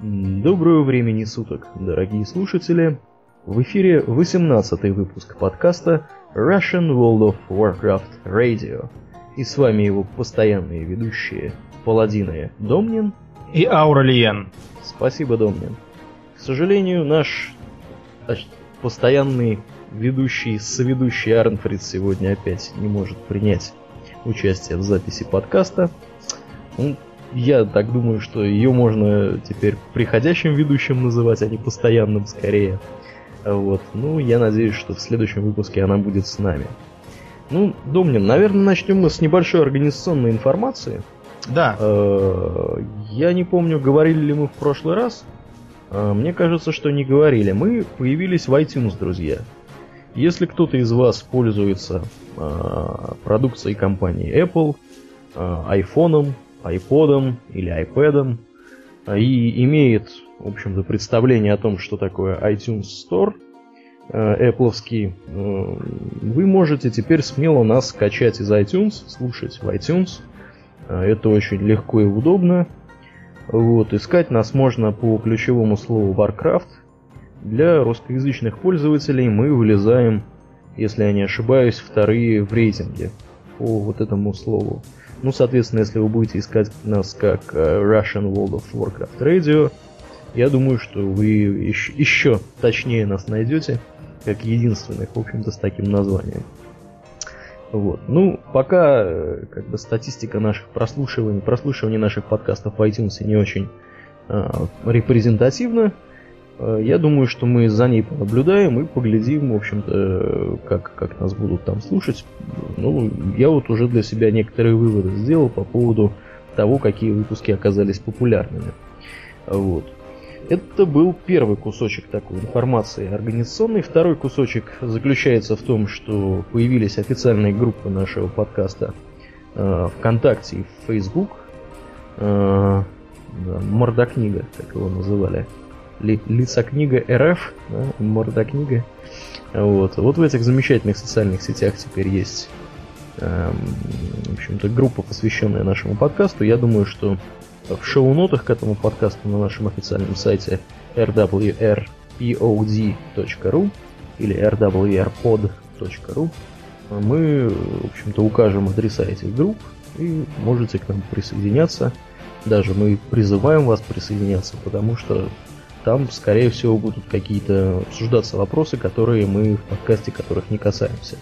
Доброго времени суток, дорогие слушатели! В эфире 18 выпуск подкаста Russian World of Warcraft Radio. И с вами его постоянные ведущие Паладины Домнин и Ауралиен. Спасибо, Домнин. К сожалению, наш постоянный ведущий, соведущий Арнфрид сегодня опять не может принять участие в записи подкаста. Он я так думаю, что ее можно теперь приходящим ведущим называть, а не постоянным скорее. Вот. Ну, я надеюсь, что в следующем выпуске она будет с нами. Ну, Домнин, наверное, начнем мы с небольшой организационной информации. Да. Э, я не помню, говорили ли мы в прошлый раз. Э, мне кажется, что не говорили. Мы появились в iTunes, друзья. Если кто-то из вас пользуется э, продукцией компании Apple, iPhone, iPod или iPad и имеет, в общем-то, представление о том, что такое iTunes Store, э, Apple, э, вы можете теперь смело нас скачать из iTunes, слушать в iTunes. Э, это очень легко и удобно. Вот, искать нас можно по ключевому слову Warcraft. Для русскоязычных пользователей мы вылезаем, если я не ошибаюсь, вторые в рейтинге по вот этому слову. Ну, соответственно, если вы будете искать нас как э, Russian World of Warcraft Radio, я думаю, что вы еще, еще точнее нас найдете, как единственных, в общем-то, с таким названием. Вот. Ну, пока э, как бы статистика наших прослушиваний, прослушивания наших подкастов в iTunes не очень э, репрезентативна. Э, я думаю, что мы за ней понаблюдаем и поглядим, в общем-то, как, как нас будут там слушать. Ну, я вот уже для себя некоторые выводы сделал по поводу того, какие выпуски оказались популярными. Вот. Это был первый кусочек такой информации организационной. Второй кусочек заключается в том, что появились официальные группы нашего подкаста э, ВКонтакте и в Facebook. Э, Мордокнига, как его называли ли, лица книга РФ, да, морда книга. Вот. вот в этих замечательных социальных сетях теперь есть эм, в общем-то, группа, посвященная нашему подкасту. Я думаю, что в шоу-нотах к этому подкасту на нашем официальном сайте rwrpod.ru или rwrpod.ru мы, в общем-то, укажем адреса этих групп и можете к нам присоединяться. Даже мы призываем вас присоединяться, потому что там, скорее всего, будут какие-то обсуждаться вопросы, которые мы в подкасте, которых не касаемся.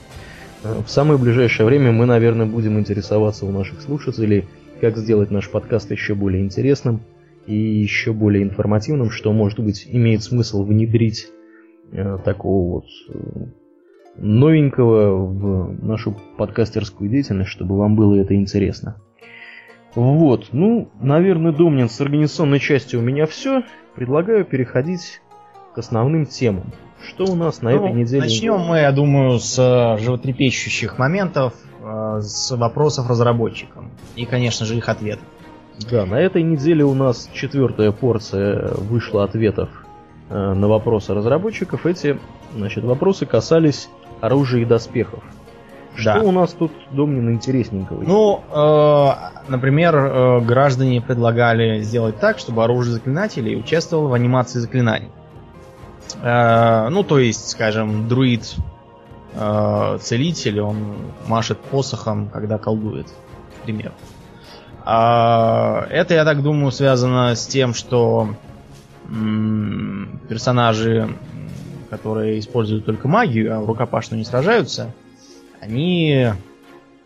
А, в самое ближайшее время мы, наверное, будем интересоваться у наших слушателей, как сделать наш подкаст еще более интересным и еще более информативным, что, может быть, имеет смысл внедрить э, такого вот э, новенького в нашу подкастерскую деятельность, чтобы вам было это интересно. Вот, ну, наверное, Домнин, с организационной частью у меня все. Предлагаю переходить к основным темам. Что у нас на ну, этой неделе? Начнем мы, я думаю, с э, животрепещущих моментов, э, с вопросов разработчикам. И, конечно же, их ответов. Да, на этой неделе у нас четвертая порция вышла ответов э, на вопросы разработчиков. Эти значит, вопросы касались оружия и доспехов. Что да. у нас тут, Домнин, интересненького? Ну, э, например, э, граждане предлагали сделать так, чтобы оружие заклинателей участвовало в анимации заклинаний. Э, ну, то есть, скажем, друид э, целитель, он машет посохом, когда колдует, к примеру. Э, это, я так думаю, связано с тем, что м- персонажи, которые используют только магию, а рукопашную не сражаются, они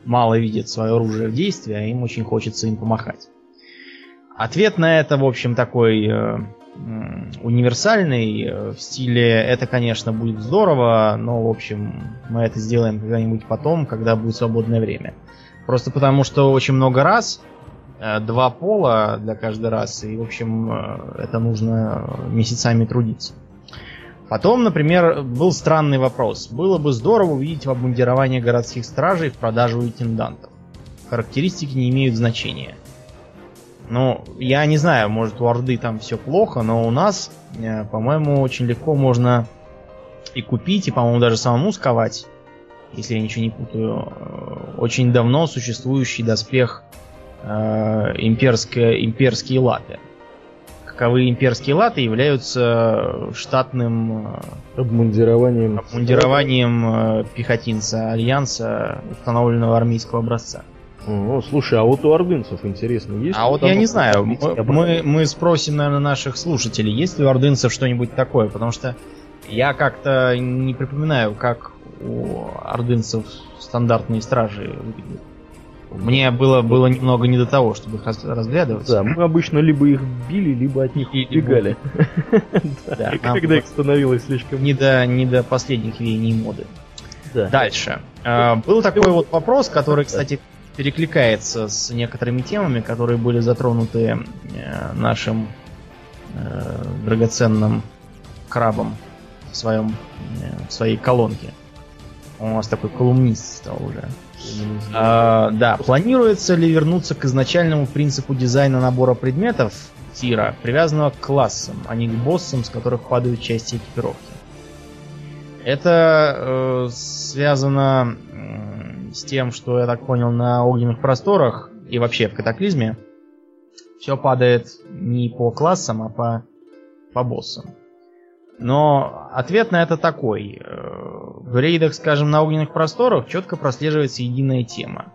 мало видят свое оружие в действии, а им очень хочется им помахать. Ответ на это, в общем, такой э, универсальный, э, в стиле «это, конечно, будет здорово, но, в общем, мы это сделаем когда-нибудь потом, когда будет свободное время». Просто потому, что очень много раз, э, два пола для каждой расы, и, в общем, э, это нужно месяцами трудиться. Потом, например, был странный вопрос. Было бы здорово увидеть в обмундировании городских стражей в продажу интендантов. Характеристики не имеют значения. Ну, я не знаю, может у Орды там все плохо, но у нас, э, по-моему, очень легко можно и купить, и, по-моему, даже самому сковать, если я ничего не путаю, э, очень давно существующий доспех э, имперские, имперские латы легковые имперские латы являются штатным э, обмундированием, обмундированием э, пехотинца Альянса, установленного армейского образца. О, слушай, а вот у ордынцев интересно есть? А вот я не знаю, мы, мы спросим, наверное, наших слушателей, есть ли у ордынцев что-нибудь такое, потому что я как-то не припоминаю, как у ордынцев стандартные стражи выглядят. Мне было, было немного не до того, чтобы их разглядывать. Да, мы обычно либо их били, либо от них убегали. Когда их становилось слишком... Не до, не до последних веяний моды. Дальше. А, был такой вот вопрос, который, кстати, перекликается с некоторыми темами, которые были затронуты э, нашим э, драгоценным крабом в, своем, э, в своей колонке. Он у нас такой колумнист стал уже. А, да, планируется ли вернуться к изначальному принципу дизайна набора предметов тира, привязанного к классам, а не к боссам, с которых падают части экипировки? Это э, связано э, с тем, что, я так понял, на огненных просторах и вообще в катаклизме все падает не по классам, а по, по боссам. Но ответ на это такой. Э, в рейдах, скажем, на огненных просторах четко прослеживается единая тема.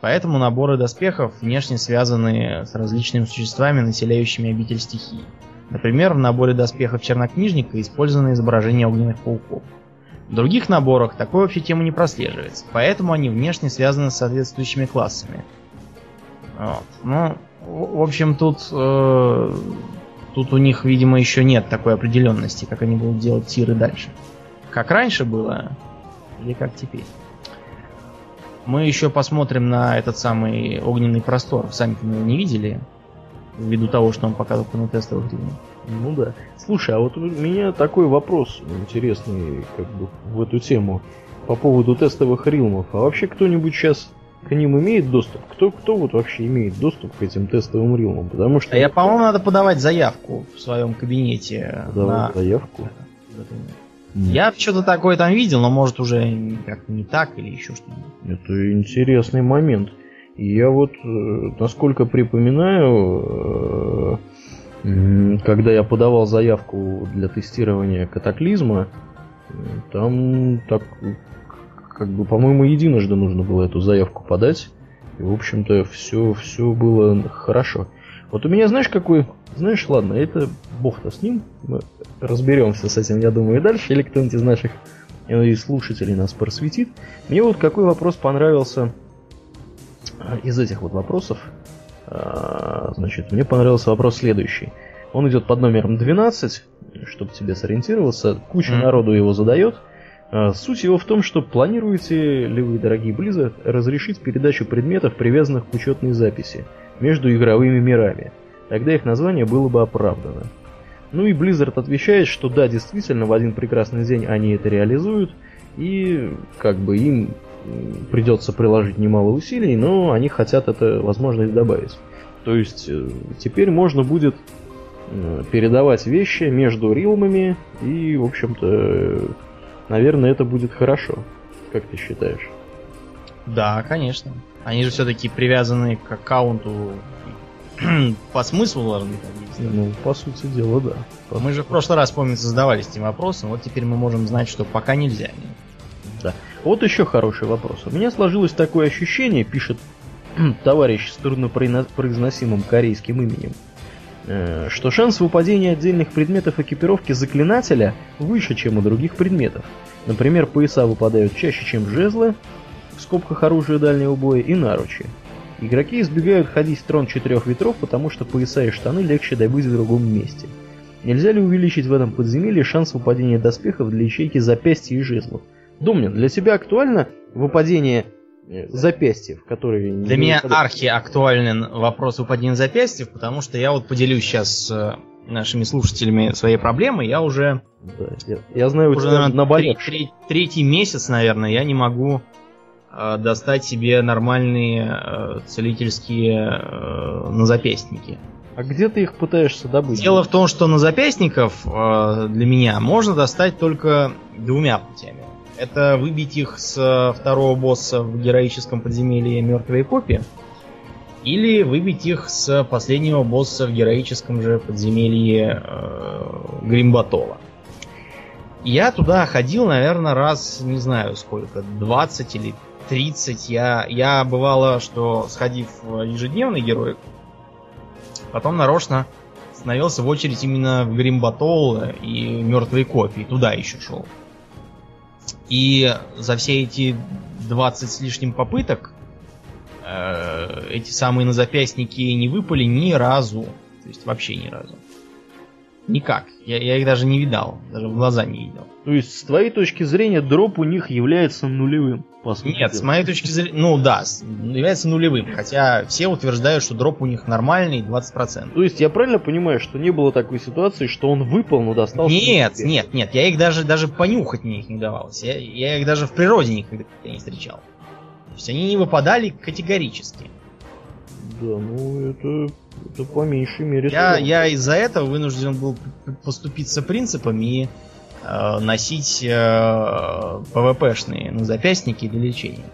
Поэтому наборы доспехов внешне связаны с различными существами, населяющими обитель стихий. Например, в наборе доспехов чернокнижника использовано изображение огненных пауков. В других наборах такой вообще тему не прослеживается, поэтому они внешне связаны с соответствующими классами. Вот. Ну, в общем, тут э, Тут у них, видимо, еще нет такой определенности, как они будут делать тиры дальше. Как раньше было, или как теперь. Мы еще посмотрим на этот самый огненный простор. Сами-то мы его не видели, ввиду того, что он показывал на тестовых рівнях. Ну да. Слушай, а вот у меня такой вопрос интересный как бы в эту тему по поводу тестовых рилмов. А вообще кто-нибудь сейчас к ним имеет доступ? Кто, кто вот вообще имеет доступ к этим тестовым рилмам? Потому что... А я, по-моему, надо подавать заявку в своем кабинете. Подавать на... заявку? Я что-то такое там видел, но может уже как не так или еще что-нибудь. Это интересный момент. И я вот, э, насколько припоминаю, э, когда я подавал заявку для тестирования катаклизма, там так как бы, по-моему, единожды нужно было эту заявку подать. И, в общем-то, все, все было хорошо. Вот у меня, знаешь, какой... Знаешь, ладно, это бог-то с ним. Мы разберемся с этим, я думаю, и дальше. Или кто-нибудь из наших э, из слушателей нас просветит. Мне вот какой вопрос понравился а, из этих вот вопросов. А, значит, мне понравился вопрос следующий. Он идет под номером 12, чтобы тебе сориентироваться. Куча mm. народу его задает. А, суть его в том, что планируете ли вы, дорогие Blizzard, разрешить передачу предметов, привязанных к учетной записи, между игровыми мирами. Тогда их название было бы оправдано. Ну и Blizzard отвечает, что да, действительно, в один прекрасный день они это реализуют, и как бы им придется приложить немало усилий, но они хотят это возможность добавить. То есть э, теперь можно будет э, передавать вещи между рилмами и, в общем-то, наверное, это будет хорошо. Как ты считаешь? Да, конечно. Они же все-таки привязаны к аккаунту по смыслу должны ходить. Ну, по сути дела, да. По мы же в прошлый раз, помнится, задавались этим вопросом, вот теперь мы можем знать, что пока нельзя. Да. Вот еще хороший вопрос. У меня сложилось такое ощущение, пишет товарищ с труднопроизносимым корейским именем, что шанс выпадения отдельных предметов экипировки заклинателя выше, чем у других предметов. Например, пояса выпадают чаще, чем жезлы, в скобках оружия дальнего боя, и наручи. Игроки избегают ходить в трон четырех ветров, потому что пояса и штаны легче добыть в другом месте. Нельзя ли увеличить в этом подземелье шанс выпадения доспехов для ячейки запястья и жезлов? Домнин, для тебя актуально выпадение Э, запястьев, которые... Для меня архи актуален вопрос упадения запястьев, потому что я вот поделюсь сейчас с э, нашими слушателями своей проблемой, я уже... Да, я, я знаю, уже, наверное, на три, три, третий месяц, наверное, я не могу э, достать себе нормальные э, целительские э, назапястники. А где ты их пытаешься добыть? Дело в том, что на запястников э, для меня можно достать только двумя путями. Это выбить их с э, второго босса в героическом подземелье Мертвой Копии. или выбить их с последнего босса в героическом же подземелье э, Гримбатола. Я туда ходил, наверное, раз, не знаю сколько, 20 или 30. Я, я бывало, что сходив в ежедневный герой, потом нарочно становился в очередь именно в Гримбатол и Мертвые копии. Туда еще шел. И за все эти 20 с лишним попыток э, эти самые назапястники не выпали ни разу. То есть вообще ни разу. Никак. Я, я их даже не видал. Даже в глаза не видел. То есть, с твоей точки зрения, дроп у них является нулевым? По сути Нет, дела. с моей точки зрения, ну да, является нулевым. Хотя все утверждают, что дроп у них нормальный, 20%. То есть я правильно понимаю, что не было такой ситуации, что он выпал, но достался? Нет, нет, нет, я их даже, даже понюхать мне их не давалось. Я, я их даже в природе никогда не встречал. То есть они не выпадали категорически. Да, ну это, это по меньшей мере. Я, я из-за этого вынужден был поступиться принципами и э, носить э, ПВПшные ну, запястники для лечения.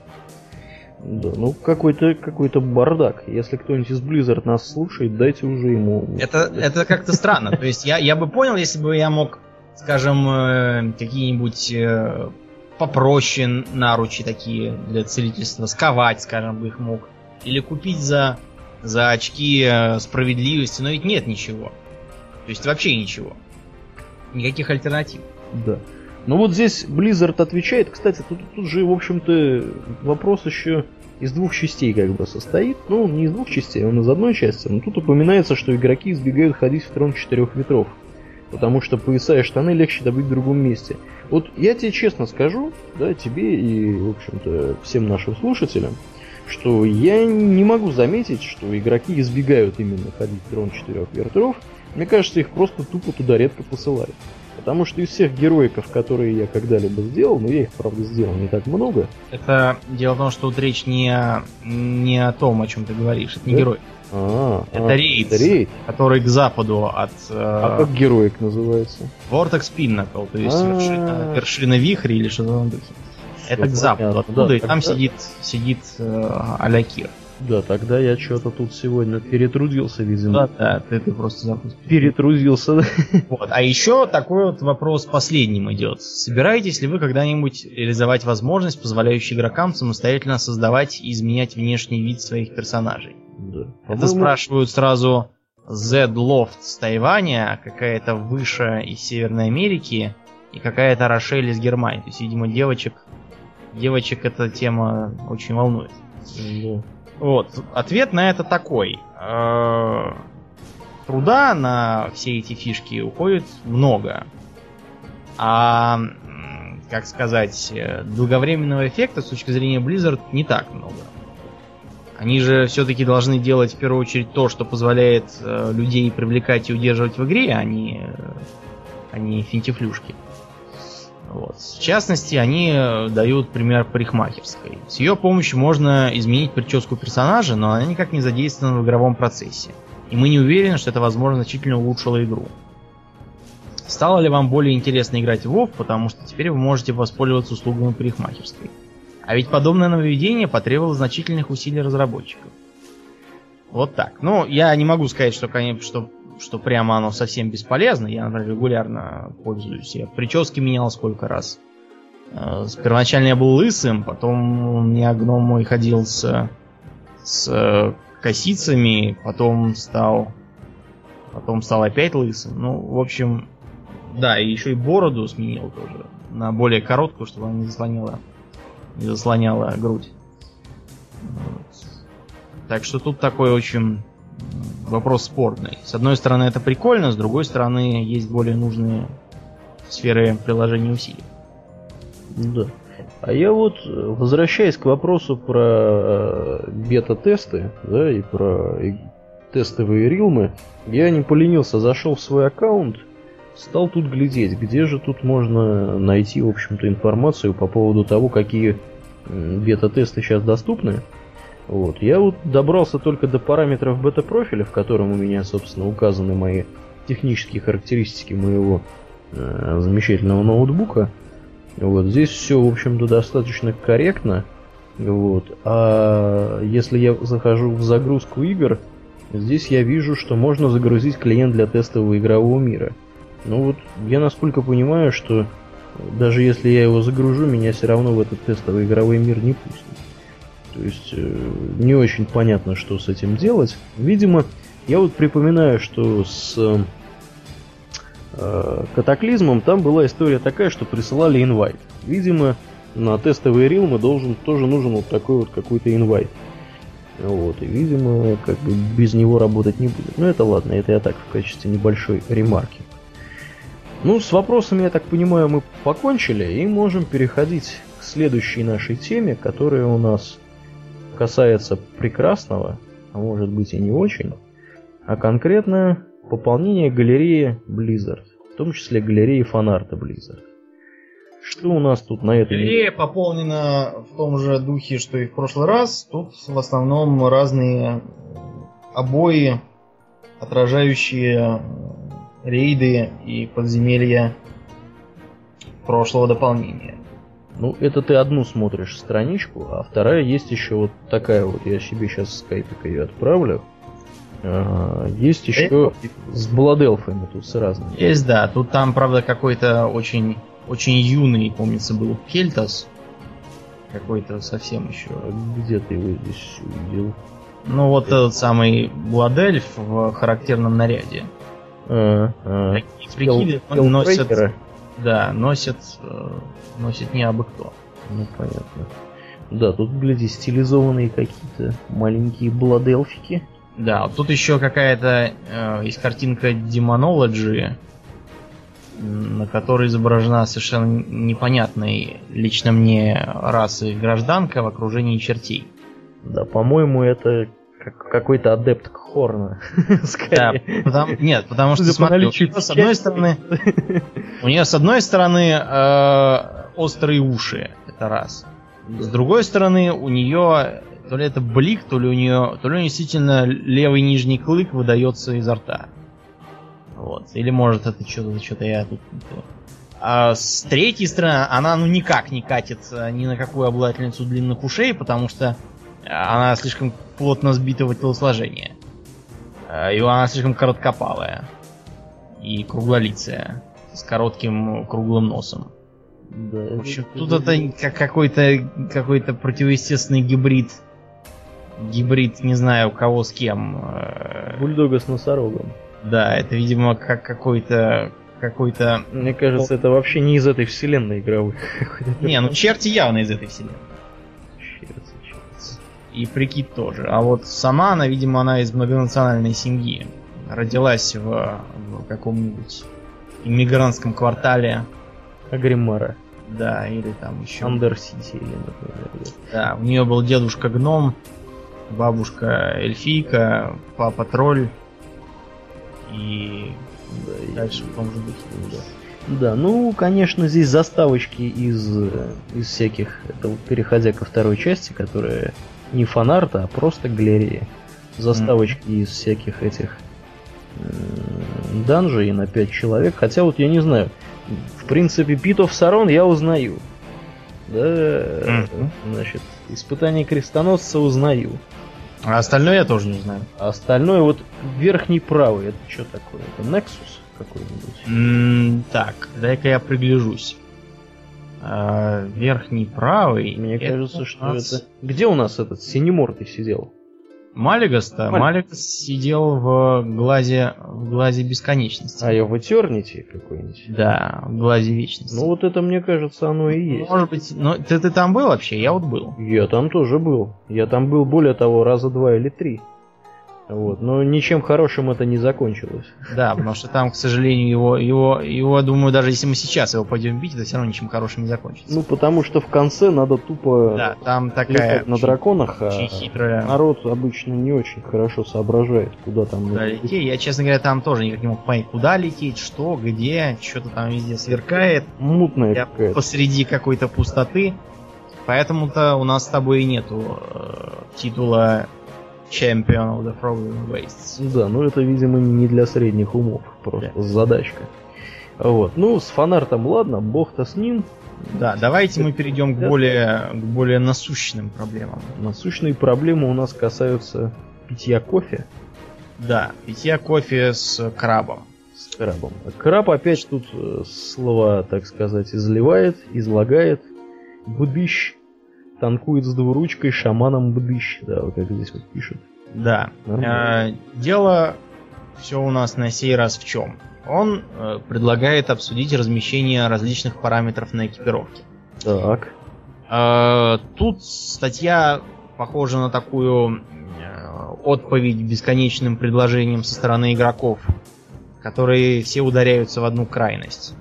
Да, ну какой-то какой-то бардак. Если кто-нибудь из Blizzard нас слушает, дайте уже ему. Это, это как-то странно. То есть я, я бы понял, если бы я мог, скажем, э, какие-нибудь э, попроще наручи такие для целительства, сковать, скажем, бы их мог. Или купить за, за очки э, справедливости, но ведь нет ничего. То есть вообще ничего. Никаких альтернатив. Да. Ну вот здесь Blizzard отвечает. Кстати, тут, тут же, в общем-то, вопрос еще из двух частей как бы состоит. Ну, не из двух частей, он из одной части. Но тут упоминается, что игроки избегают ходить в трон четырех ветров. Потому что пояса и штаны легче добыть в другом месте. Вот я тебе честно скажу, да, тебе и, в общем-то, всем нашим слушателям, что я не могу заметить, что игроки избегают именно ходить в трон четырех ветров. Мне кажется, их просто тупо туда редко посылают. Потому что из всех героиков, которые я когда-либо сделал, но я их, правда, сделал не так много. Это дело в том, что тут речь не о, не о том, о чем ты говоришь. Это не да? герой. А, это а, рейд, это рейд, который к западу от... Э, а как героик называется? Vortex Pinnacle, то есть вершина, вершина вихря или что-то в духе. Это к западу оттуда, и там сидит, сидит э, Алякир. Да, тогда я что-то тут сегодня перетрудился, видимо. Да, да, ты, ты просто запустил. Перетрудился, да. Вот. А еще такой вот вопрос последним идет. Собираетесь ли вы когда-нибудь реализовать возможность, позволяющую игрокам самостоятельно создавать и изменять внешний вид своих персонажей? Да. Это спрашивают сразу Z Loft с Тайваня, какая-то выше из Северной Америки и какая-то Рошель из Германии. То есть, видимо, девочек, девочек эта тема очень волнует. Да. Вот. Ответ на это такой. Э, труда на все эти фишки уходит много. А, как сказать, долговременного эффекта с точки зрения Blizzard не так много. Они же все-таки должны делать в первую очередь то, что позволяет э, людей привлекать и удерживать в игре, а не, э, а не финтифлюшки. Вот. В частности, они э, дают пример парикмахерской. С ее помощью можно изменить прическу персонажа, но она никак не задействована в игровом процессе. И мы не уверены, что это, возможно, значительно улучшило игру. Стало ли вам более интересно играть в WoW, потому что теперь вы можете воспользоваться услугами парикмахерской. А ведь подобное нововведение потребовало значительных усилий разработчиков. Вот так. Ну, я не могу сказать, что, конечно, что что прямо оно совсем бесполезно. Я, например, регулярно пользуюсь. Я прически менял сколько раз. Э, первоначально я был лысым, потом у меня гном мой ходил с, с косицами, потом стал потом стал опять лысым. Ну, в общем, да, и еще и бороду сменил тоже. На более короткую, чтобы она не заслоняла, не заслоняла грудь. Вот. Так что тут такой очень вопрос спорный. С одной стороны, это прикольно, с другой стороны, есть более нужные сферы приложения усилий. Да. А я вот, возвращаясь к вопросу про э, бета-тесты, да, и про тестовые рилмы, я не поленился, зашел в свой аккаунт, стал тут глядеть, где же тут можно найти, в общем-то, информацию по поводу того, какие бета-тесты сейчас доступны. Вот. Я вот добрался только до параметров бета-профиля, в котором у меня, собственно, указаны мои технические характеристики моего э, замечательного ноутбука. Вот здесь все, в общем-то, достаточно корректно. Вот. А если я захожу в загрузку игр, здесь я вижу, что можно загрузить клиент для тестового игрового мира. Ну вот, я насколько понимаю, что даже если я его загружу, меня все равно в этот тестовый игровой мир не пустят. То есть э, не очень понятно, что с этим делать. Видимо, я вот припоминаю, что с э, катаклизмом там была история такая, что присылали инвайт. Видимо, на тестовый рилмы должен тоже нужен вот такой вот какой-то инвайт. Вот, и, видимо, как бы без него работать не будет. Но это ладно, это я так в качестве небольшой ремарки. Ну, с вопросами, я так понимаю, мы покончили и можем переходить к следующей нашей теме, которая у нас касается прекрасного, а может быть и не очень, а конкретно пополнение галереи Blizzard, в том числе галереи фанарта Blizzard. Что у нас тут на этой... Галерея пополнена в том же духе, что и в прошлый раз. Тут в основном разные обои, отражающие рейды и подземелья прошлого дополнения. Ну, это ты одну смотришь страничку, а вторая есть еще вот такая вот. Я себе сейчас скайпик ее отправлю. А, есть еще с Бладелфами тут с разными. Есть, да. Тут там, правда, какой-то очень, очень юный, помнится, был Кельтас. Какой-то совсем еще. А где ты его здесь увидел? Ну, вот этот самый Бладельф в характерном наряде. А, а. Такие прикиды носят... Да, носят, э, носит не абы кто. Ну, понятно. Да, тут, гляди, стилизованные какие-то маленькие бладелфики. Да, тут еще какая-то э, есть картинка Demonology, на которой изображена совершенно непонятной лично мне расы гражданка в окружении чертей. Да, по-моему, это как какой-то адепт Хорна. Да, потому, нет, потому что смотри, с одной стороны, у нее с одной стороны э, острые уши, это раз. С другой стороны, у нее то ли это блик, то ли у нее, то ли у нее действительно левый нижний клык выдается изо рта. Вот. Или может это что-то, что-то я тут а с третьей стороны, она ну никак не катит ни на какую обладательницу длинных ушей, потому что она слишком плотно сбитого телосложения. Э, и она слишком короткопалая. И круглолицая. С коротким круглым носом. Да, в общем, тут это как какой-то какой-то противоестественный гибрид. Гибрид, не знаю, у кого с кем. Э, Бульдога с носорогом. Да, это, видимо, как какой-то какой-то. Мне кажется, это вообще не из этой вселенной игровой. Не, ну черти явно из этой вселенной и прикид тоже. А вот сама она, видимо, она из многонациональной семьи. Родилась в, в каком-нибудь иммигрантском квартале. Агримара. Да, или там еще. Андер-Сити, или, например. Да, у нее был дедушка гном, бабушка эльфийка, папа тролль и да, дальше в том же духе. Да. Да, ну, конечно, здесь заставочки из, из всяких, это переходя ко второй части, которая не фанарта, а просто галереи. Заставочки mm. из всяких этих данжей на 5 человек. Хотя вот я не знаю. В принципе, Питов Сарон я узнаю. Да, mm-hmm. значит, испытание крестоносца узнаю. А остальное я тоже не знаю. А остальное вот верхний правый, это что такое? Это Nexus какой-нибудь? Mm, так, дай-ка я пригляжусь. А, верхний правый. Мне кажется, что нас... это... Где у нас этот синемортый сидел? Малигас-то? Малигас сидел в глазе, в глазе бесконечности. А я в Этернити какой-нибудь? Да, в глазе вечности. Ну вот это, мне кажется, оно и есть. Может быть, но ты, ты там был вообще? Я вот был. Я там тоже был. Я там был, более того, раза два или три. Вот. Но ничем хорошим это не закончилось. Да, потому что там, к сожалению, его, его, его, думаю, даже если мы сейчас его пойдем бить, это все равно ничем хорошим не закончится. Ну, потому что в конце надо тупо да, там такая на драконах, а хитрая. народ обычно не очень хорошо соображает, куда там куда лететь. Я, честно говоря, там тоже никак не мог понять, куда лететь, что, где, что-то там везде сверкает. Мутная какая-то. Посреди какой-то пустоты. Поэтому-то у нас с тобой и нету э, титула Champion of the Frozen Wastes. Да, ну это, видимо, не для средних умов, просто yeah. задачка. Вот. Ну, с фанартом ладно, бог-то с ним. Да, давайте мы перейдем к более, к более насущным проблемам. Насущные проблемы у нас касаются питья кофе. Да, питья кофе с крабом. С крабом. Краб опять тут э, слова, так сказать, изливает, излагает. Бдыщ. Танкует с двуручкой шаманом бдыщ. Да, вот как здесь вот пишут. Да. Э, дело все у нас на сей раз в чем? Он э, предлагает обсудить размещение различных параметров на экипировке. Так. Э, тут статья похожа на такую э, отповедь бесконечным предложением со стороны игроков, которые все ударяются в одну крайность.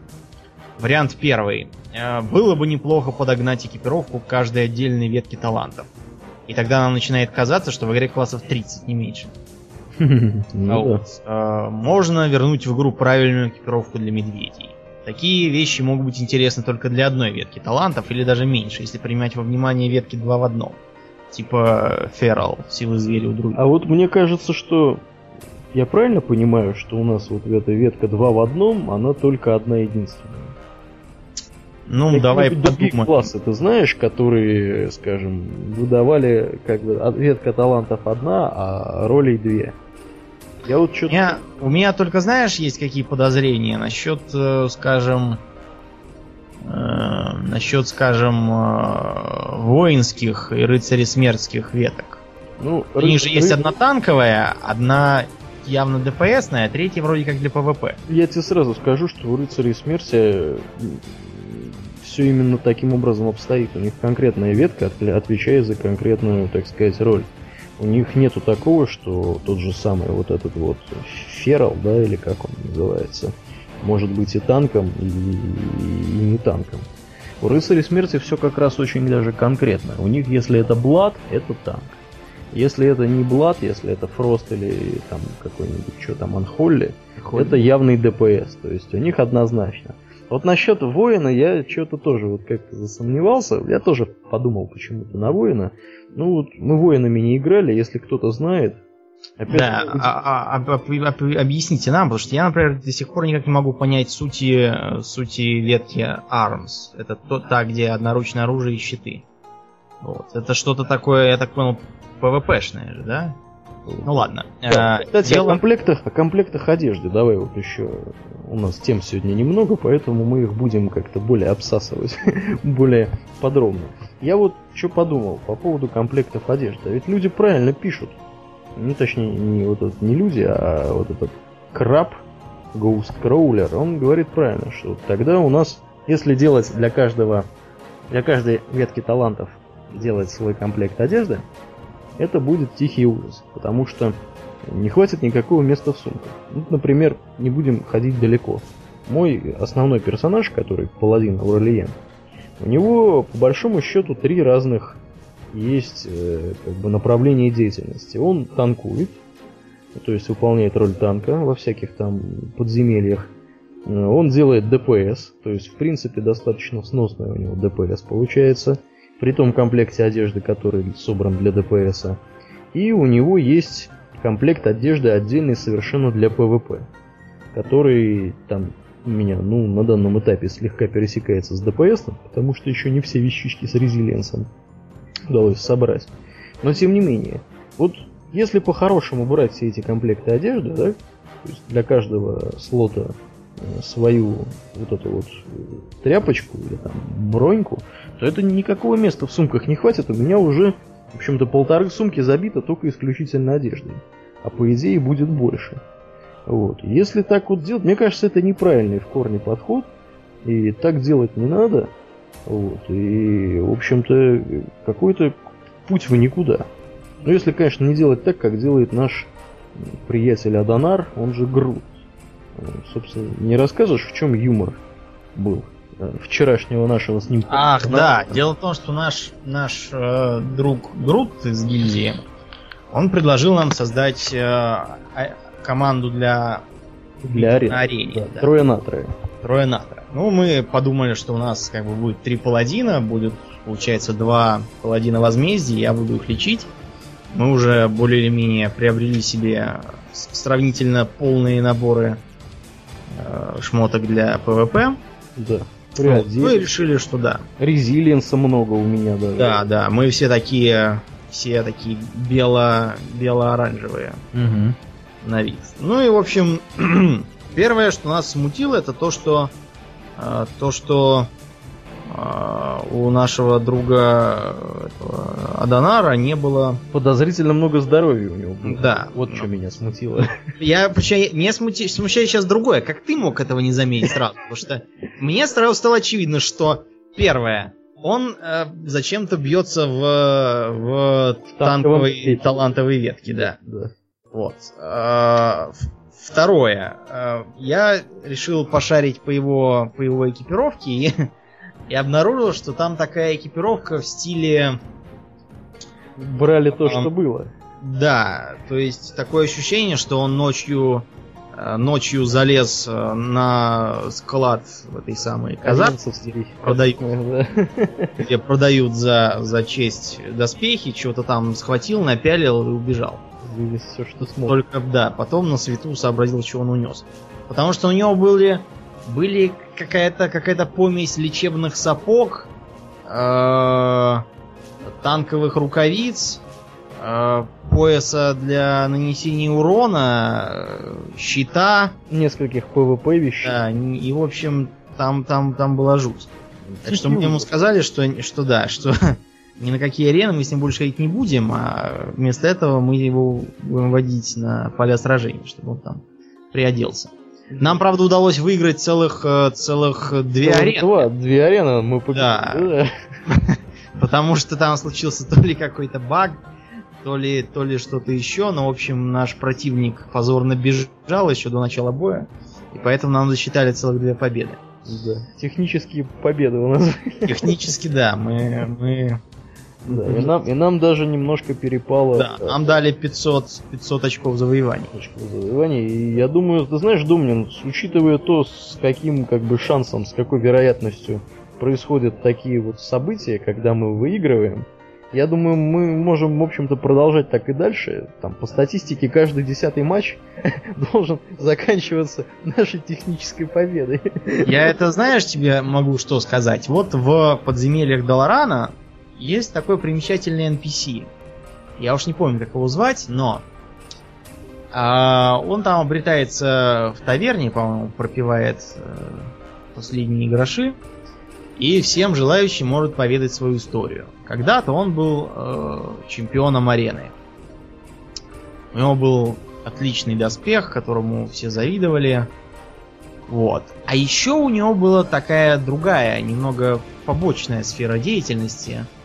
Вариант первый. Э, Было бы неплохо подогнать экипировку к каждой отдельной ветке талантов. И тогда нам начинает казаться, что в игре классов 30, не меньше. А Ну. Вот. Э, Можно вернуть в игру правильную экипировку для медведей. Такие вещи могут быть интересны только для одной ветки талантов, или даже меньше, если принимать во внимание ветки два в одном. Типа Ферал, силы зверя у друга. А вот мне кажется, что я правильно понимаю, что у нас вот эта ветка 2 в одном, она только одна единственная. Ну, давай Какие-нибудь другие подумаем. классы ты знаешь, которые, скажем, выдавали как бы а- ветка талантов одна, а ролей две. Я вот У что-то... меня, у меня только, знаешь, есть какие подозрения насчет, э, скажем, э, насчет, скажем, э, воинских и рыцаресмертских веток. Ну, У них ры- же есть ры- одна танковая, одна явно ДПСная, а третья вроде как для ПВП. Я тебе сразу скажу, что у рыцарей смерти все именно таким образом обстоит. У них конкретная ветка отвечает за конкретную, так сказать, роль. У них нету такого, что тот же самый вот этот вот ферал, да, или как он называется, может быть и танком, и, и не танком. У рыцарей смерти все как раз очень даже конкретно. У них, если это блад, это танк. Если это не блад, если это фрост или там какой-нибудь что там анхолли, это явный ДПС, то есть у них однозначно. Вот насчет воина я что-то тоже вот как-то засомневался. Я тоже подумал почему-то на воина. Ну вот мы воинами не играли, если кто-то знает. Опять Да, же, а- а- об- объясните нам, потому что я, например, до сих пор никак не могу понять сути, э, сути ветки ARMS. Это то, та, где одноручное оружие и щиты. Вот. Это что-то такое, я так понял, ПВПшное же, да? Ну ладно. Да, Э, Кстати, дело- о комплектах, о комплектах одежды. Давай вот еще. У нас тем сегодня немного, поэтому мы их будем как-то более обсасывать, более подробно. Я вот что подумал по поводу комплектов одежды. Ведь люди правильно пишут. Ну, точнее, не вот этот, не люди, а вот этот краб, Crawler, он говорит правильно, что тогда у нас, если делать для каждого, для каждой ветки талантов делать свой комплект одежды, это будет тихий ужас, потому что не хватит никакого места в сумках. Ну, например, не будем ходить далеко. Мой основной персонаж, который паладин Аурелиен, у него по большому счету три разных есть э, как бы направления деятельности. Он танкует, то есть выполняет роль танка во всяких там подземельях. Э, Он делает ДПС, то есть в принципе достаточно сносная у него ДПС получается, при том комплекте одежды, который собран для ДПСа. И у него есть комплект одежды отдельный совершенно для ПВП, который там у меня, ну, на данном этапе слегка пересекается с ДПС, потому что еще не все вещички с резилиенсом удалось собрать. Но тем не менее, вот если по-хорошему брать все эти комплекты одежды, да, то есть для каждого слота э, свою вот эту вот э, тряпочку или там броньку, то это никакого места в сумках не хватит. У меня уже, в общем-то, полторы сумки забито только исключительно одеждой. А по идее будет больше. Вот. Если так вот делать, мне кажется, это неправильный в корне подход. И так делать не надо. Вот. И, в общем-то, какой-то путь в никуда. Ну, если, конечно, не делать так, как делает наш приятель Адонар, он же Грут. Собственно, не расскажешь, в чем юмор был вчерашнего нашего с ним... Ах, да. Дело в том, что наш, наш э, друг Грут из гильдии, он предложил нам создать э, а- команду для Для арены. арене. Да, да. Трое на трое. Трое на трое. Ну, мы подумали, что у нас как бы будет три паладина, будет, получается, два паладина возмездия, я буду их лечить. Мы уже более или менее приобрели себе сравнительно полные наборы э, шмоток для ПВП. Да. Приоделись. Ну и решили, что да. Резилиенса много у меня даже. Да, да, мы все такие, все такие бело, бело-оранжевые угу. на вид. Ну и, в общем, первое, что нас смутило, это то, что э, то, что у нашего друга этого, Адонара не было... Подозрительно много здоровья у него было. Да. Вот ну. что меня смутило. Я, меня смути, смущает сейчас другое. Как ты мог этого не заметить сразу? Потому что мне сразу стало очевидно, что первое, он э, зачем-то бьется в, в танковой талантовой ветке, да. да. Вот. Э, второе. Э, я решил пошарить по его, по его экипировке и и обнаружил, что там такая экипировка в стиле... Брали то, что было. Да, то есть такое ощущение, что он ночью э, ночью залез э, на склад в этой самой казарме, продают, где продают за, за честь доспехи, что-то там схватил, напялил и убежал. Вывез все, что смог. Только, да, потом на свету сообразил, что он унес. Потому что у него были были какая-то какая-то помесь лечебных сапог, э, танковых рукавиц, э, пояса для нанесения урона, э, щита. Нескольких ПВП вещей. Да, и в общем, там, там, там была жуть. Так что мы ему сказали, что, что да, что ни на какие арены мы с ним больше ходить не будем, а вместо этого мы его будем водить на поля сражений, чтобы он там приоделся. Нам, правда, удалось выиграть целых, э, целых две Целых арены. Два, две арены мы победили. Да. Потому что там случился то ли какой-то баг, то ли, то ли что-то еще, но, в общем, наш противник позорно бежал еще до начала боя, и поэтому нам засчитали целых две победы. Да. Технические победы у нас. Технически, да. Мы, мы да, и, нам, и нам даже немножко перепало. Да, нам дали 500, 500 очков завоевания. Очков завоевания. И я думаю, ты знаешь, Думнин, учитывая то, с каким как бы шансом, с какой вероятностью происходят такие вот события, когда мы выигрываем, я думаю, мы можем, в общем-то, продолжать так и дальше. Там, по статистике, каждый десятый матч должен заканчиваться нашей технической победой. Я это, знаешь, тебе могу что сказать. Вот в подземельях Долорана есть такой примечательный NPC. Я уж не помню, как его звать, но а, он там обретается в таверне, по-моему, пропивает э, последние гроши. И всем желающим может поведать свою историю. Когда-то он был э, чемпионом арены. У него был отличный доспех, которому все завидовали. Вот. А еще у него была такая другая, немного побочная сфера деятельности –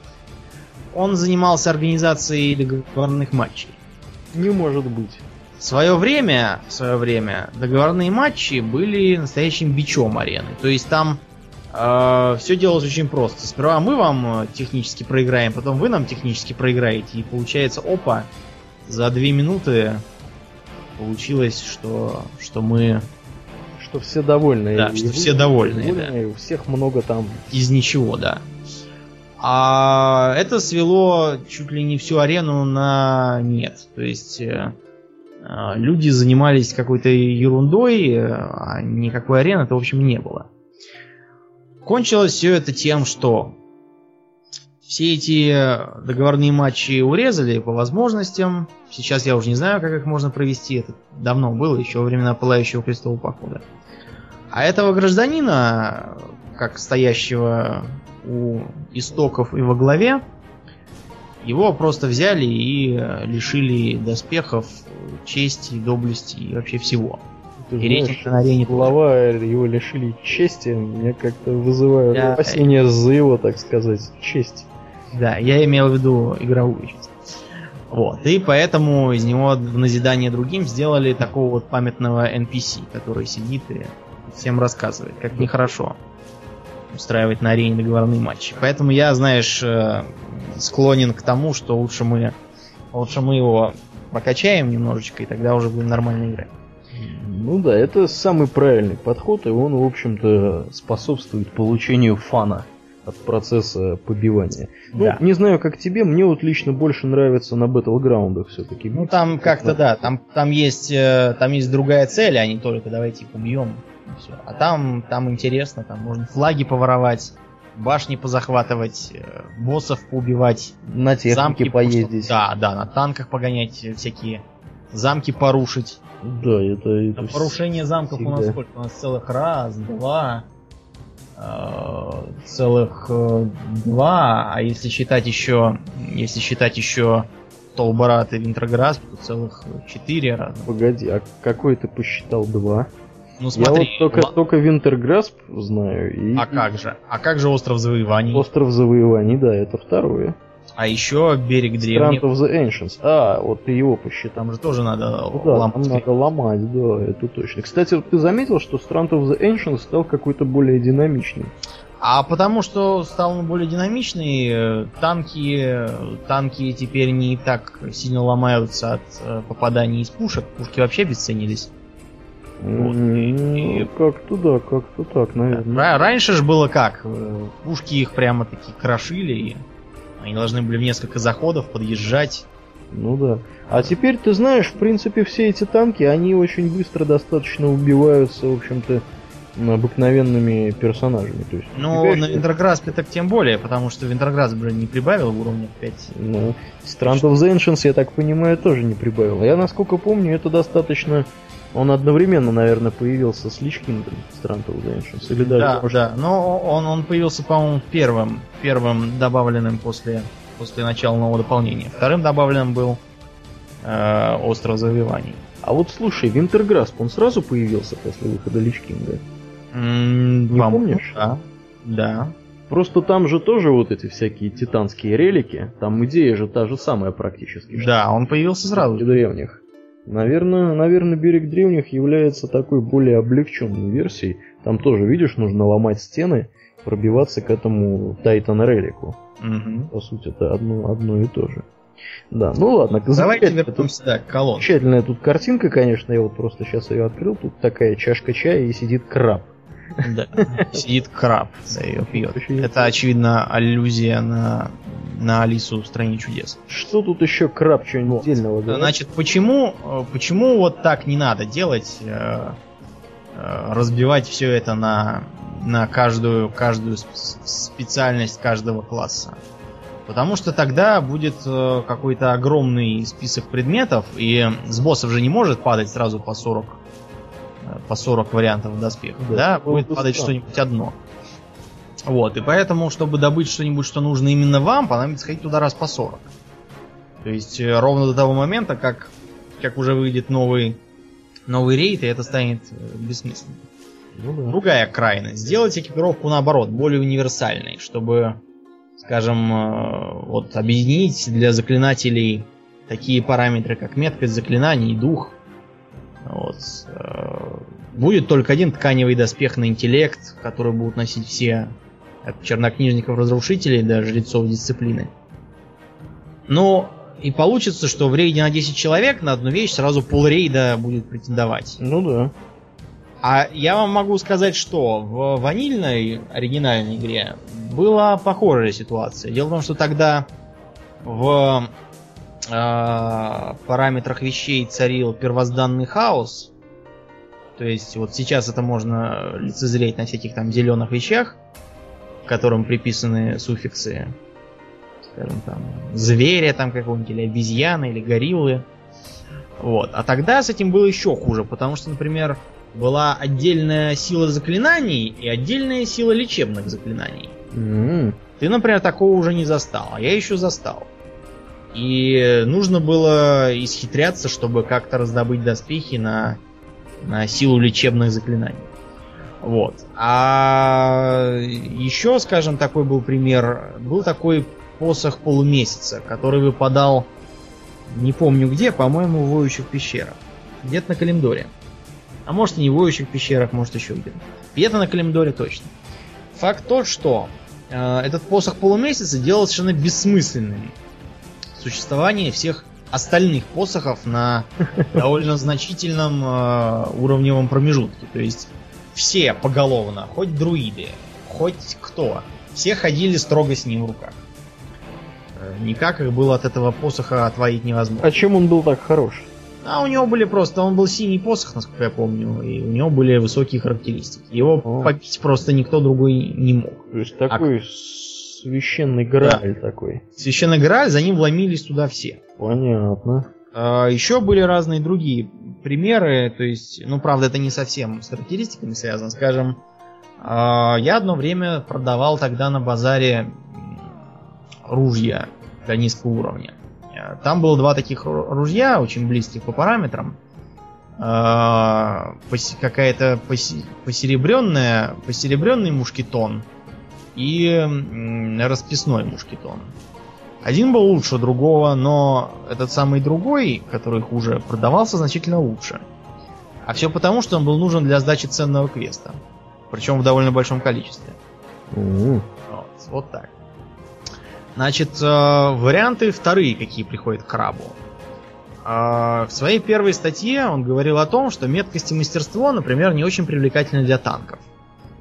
он занимался организацией договорных матчей. Не может быть. В свое время, в свое время договорные матчи были настоящим бичом арены. То есть там э, все делалось очень просто. Сперва мы вам э, технически проиграем, потом вы нам технически проиграете. И получается, опа, за две минуты получилось, что, что мы... Что все довольны. Да, что все довольны. довольны да. У всех много там... Из ничего, да. А это свело чуть ли не всю арену на нет. То есть э, э люди занимались какой-то ерундой, э, а никакой арены-то, в общем, не было. Кончилось все это тем, что все эти договорные матчи урезали по возможностям. Сейчас я уже не знаю, как их можно провести. Это давно было, еще во времена Пылающего крестового похода. А этого гражданина, как стоящего у истоков и во главе, его просто взяли и э, лишили доспехов, чести, доблести и вообще всего. Ты и знаешь, на арене глава его лишили чести, меня как-то вызывают я... опасения за его, так сказать, честь. Да, я имел в виду игровую честь. Вот. И поэтому из него в назидание другим сделали такого вот памятного NPC, который сидит и всем рассказывает, как нехорошо устраивать на арене договорные матчи. Поэтому я, знаешь, э, склонен к тому, что лучше мы, лучше мы его прокачаем немножечко, и тогда уже будем нормально играть. Ну да, это самый правильный подход, и он, в общем-то, способствует получению фана от процесса побивания. Ну, да. не знаю, как тебе, мне вот лично больше нравится на батлграундах все-таки. Ну, там как-то, да, там, там, есть, э, там есть другая цель, а не только давайте убьем. Все. А там, там интересно, там можно флаги поворовать, башни позахватывать, э, боссов поубивать, На технике замки поездить. Да, да, на танках погонять э, всякие замки порушить. Да, это... это Да, порушение замков у нас всегда. сколько? У нас целых раз, два, э, целых два, а если считать еще, если считать еще Толбарат и Винтрограсп, то целых четыре раза. Погоди, а какой ты посчитал два? Ну Я смотри, вот только, ла- только Винтерграсп знаю, и а как же? А как же остров завоеваний? Остров Завоеваний, да, это второе. А еще берег Strand древних. of the Ancients. А, вот ты его посчитал. Там же тоже надо Ну да, лампать. там надо ломать, да, это точно. Кстати, вот ты заметил, что Strand of the Ancients стал какой-то более динамичный? А потому что стал он более динамичный, э, танки, э, танки теперь не так сильно ломаются от э, попаданий из пушек. Пушки вообще обесценились. Вот, и- Ну, как-то да, как-то так, наверное. Ра- Раньше же было как? э, Пушки их прямо таки крошили, и они должны были в несколько заходов подъезжать. Ну да. А теперь, ты знаешь, в принципе, все эти танки, они очень быстро достаточно убиваются, в общем-то, обыкновенными персонажами. То есть, Но теперь, на Винтерграспе так тем более, потому что Винтерграсп же не прибавил в уровне 5. Ну, Strand of the Ancients, я так понимаю, тоже не прибавил. Я, насколько помню, это достаточно... Он одновременно, наверное, появился с Лич Кингом, Strand of the Ancients. Или даже, Да, может, да. Но он, он появился, по-моему, первым, первым добавленным после, после начала нового дополнения. Вторым добавленным был э, Остров Завоеваний. А вот слушай, Винтерграсп, он сразу появился после выхода Лич Кинга? Не по-моему, помнишь? Да. Да. Просто там же тоже вот эти всякие титанские релики. Там идея же та же самая практически. Да, он появился сразу. Древних. Наверное, наверное, берег древних является такой более облегченной версией. Там тоже, видишь, нужно ломать стены, пробиваться к этому Тайтан релику. Мгм. По сути, это одно, одно и то же. Да, ну ладно. Давайте вернемся да, к колонне. Замечательная тут картинка, конечно, я вот просто сейчас ее открыл. Тут такая чашка чая и сидит краб. Да. Сидит краб, да, ее пьет. Это, очевидно, аллюзия на, на Алису в стране чудес. Что тут еще краб что-нибудь отдельного говорит? Значит, почему, э, почему вот так не надо делать, э, э, разбивать все это на, на каждую, каждую сп- специальность каждого класса? Потому что тогда будет какой-то огромный список предметов, и с боссов же не может падать сразу по 40, э, по 40 вариантов доспехов, Да, да? Будет падать что-нибудь одно. Вот, и поэтому, чтобы добыть что-нибудь, что нужно именно вам, понадобится ходить туда раз по 40. То есть э, ровно до того момента, как, как уже выйдет новый, новый рейд, и это станет э, бессмысленным. Ну да. Другая крайность. Сделать экипировку наоборот, более универсальной, чтобы, скажем, э, вот объединить для заклинателей такие параметры, как меткость заклинаний, дух. Вот. э, Будет только один тканевый доспех на интеллект, который будут носить все от чернокнижников-разрушителей до жрецов дисциплины. Но и получится, что в рейде на 10 человек на одну вещь сразу пол рейда будет претендовать. Ну да. А я вам могу сказать, что в ванильной оригинальной игре была похожая ситуация. Дело в том, что тогда в параметрах вещей царил первозданный хаос. То есть вот сейчас это можно лицезреть на всяких там зеленых вещах, которым приписаны суффиксы, скажем там, зверя там какого-нибудь, или обезьяны, или гориллы. Вот. А тогда с этим было еще хуже, потому что, например, была отдельная сила заклинаний и отдельная сила лечебных заклинаний. М, Ты, например, такого уже не застал, а я еще застал. И нужно было исхитряться, чтобы как-то раздобыть доспехи на, на силу лечебных заклинаний. Вот. А еще, скажем, такой был пример. Был такой посох полумесяца, который выпадал, не помню где, по-моему, в воющих пещерах. Где-то на Калимдоре. А может и не в воющих пещерах, может еще где-то. Где-то на Калимдоре точно. Факт тот, что э, этот посох полумесяца делал совершенно бессмысленным существование всех остальных посохов на довольно значительном э, уровневом промежутке. То есть все поголовно, хоть друиды, хоть кто, все ходили строго с ним в руках. Э, Никак их было от этого посоха отвоить невозможно. А чем он был так хорош? А у него были просто, он был синий посох, насколько я помню, и у него были высокие характеристики. Его О. побить просто никто другой не мог. То есть такой священный грааль такой. Священный Грааль, за ним вломились туда все. Понятно. А, Еще были разные другие примеры, то есть, ну, правда, это не совсем с характеристиками связано. Скажем, а, я одно время продавал тогда на базаре ружья для низкого уровня. Э, Там было два таких ру- ружья, очень близких по параметрам. А, Какая-то посеребренная, посеребренный мушкетон и расписной мушкетон. Один был лучше другого, но этот самый другой, который хуже, продавался значительно лучше. А все потому, что он был нужен для сдачи ценного квеста. Причем в довольно большом количестве. М, Вот, вот так. Значит, э, варианты вторые, какие приходят к крабу. А, В своей первой статье он говорил о том, что меткость и мастерство, например, не очень привлекательны для танков.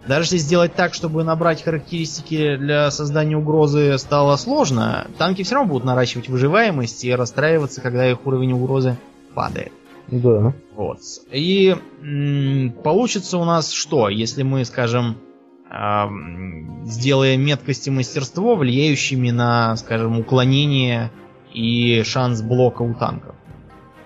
Даже если сделать так, чтобы набрать характеристики для создания угрозы стало сложно, танки все равно будут наращивать выживаемость и расстраиваться, когда их уровень угрозы падает. Да. Вот. И м, получится у нас что, если мы, скажем, ам, сделаем меткость и мастерство, влияющими на, скажем, уклонение и шанс блока у танков.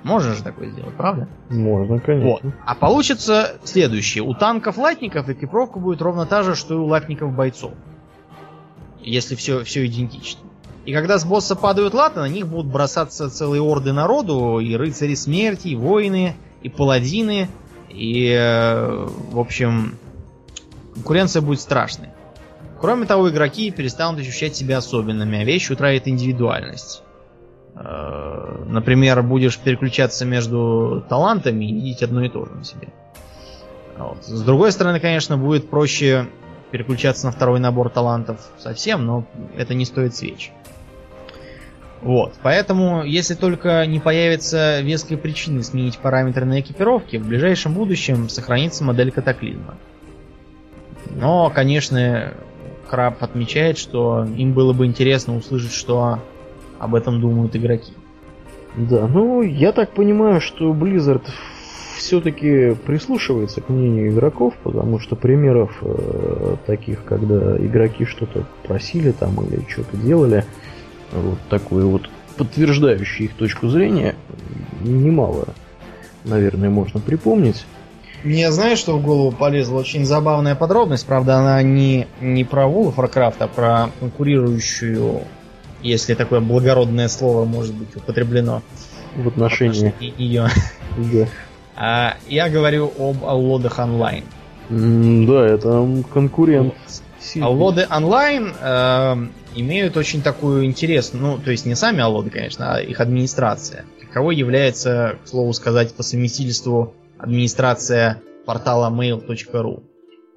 Можно же такое сделать, правда? Можно, Вот. конечно. А получится следующее. У танков латников экипировка будет ровно та же, что и у латников бойцов. Если все, все идентично. И когда с босса падают латы, на них будут бросаться целые орды народу, и рыцари смерти, и воины, и паладины, и, э, в общем, конкуренция будет страшной. Кроме того, игроки перестанут ощущать себя особенными, а вещь утратит индивидуальность. Э, Например, будешь переключаться между талантами и видеть одно и то же на себе. Вот. С другой стороны, конечно, будет проще переключаться на второй набор талантов совсем, но это не стоит свеч. Вот. Поэтому, если только не появится веской причины сменить параметры на экипировке, в ближайшем будущем сохранится модель катаклизма. Но, конечно, Краб отмечает, что им было бы интересно услышать, что об этом думают игроки. Да, ну, я так понимаю, что Blizzard все-таки прислушивается к мнению игроков, потому что примеров э, таких, когда игроки что-то просили там или что-то делали, вот такое вот подтверждающее их точку зрения, немало, наверное, можно припомнить. Мне знаешь, что в голову полезла очень забавная подробность, правда, она не, не про World of Warcraft, а про конкурирующую, если такое благородное слово может быть употреблено В отношении... ее. Да. А, я говорю об Аллодах онлайн. Да, это конкурент. сильный. Аллоды онлайн э, имеют очень такую интересную, ну, то есть не сами аллоды, конечно, а их администрация. Каково является, к слову сказать, по совместительству администрация портала mail.ru.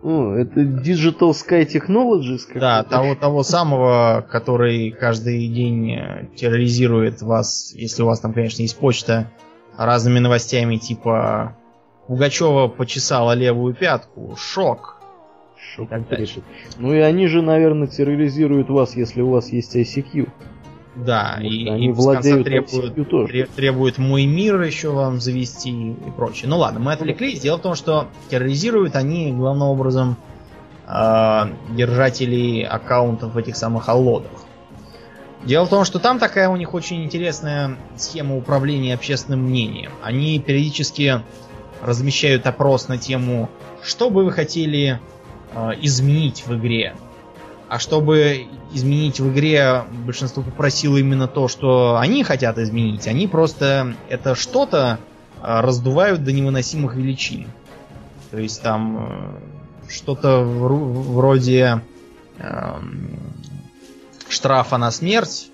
О, это Digital Sky Technologies? Да, того, того самого, который каждый день э, терроризирует вас, если у вас там, конечно, есть почта, разными новостями типа Пугачева почесала левую пятку, шок. Шок так дальше. Ну и они же, наверное, терроризируют вас, если у вас есть ICQ. Да, и, они и владеют требуют, тоже. тре- требуют мой мир еще вам завести и прочее. Ну ладно, мы отвлеклись. Дело в том, что терроризируют они главным образом э, держателей аккаунтов в этих самых аллодах. Дело в том, что там такая у них очень интересная схема управления общественным мнением. Они периодически размещают опрос на тему, что бы вы хотели э, изменить в игре. А чтобы изменить в игре, большинство попросило именно то, что они хотят изменить. Они просто это что-то э, раздувают до невыносимых величин. То есть там э, что-то вроде эм, штрафа на смерть.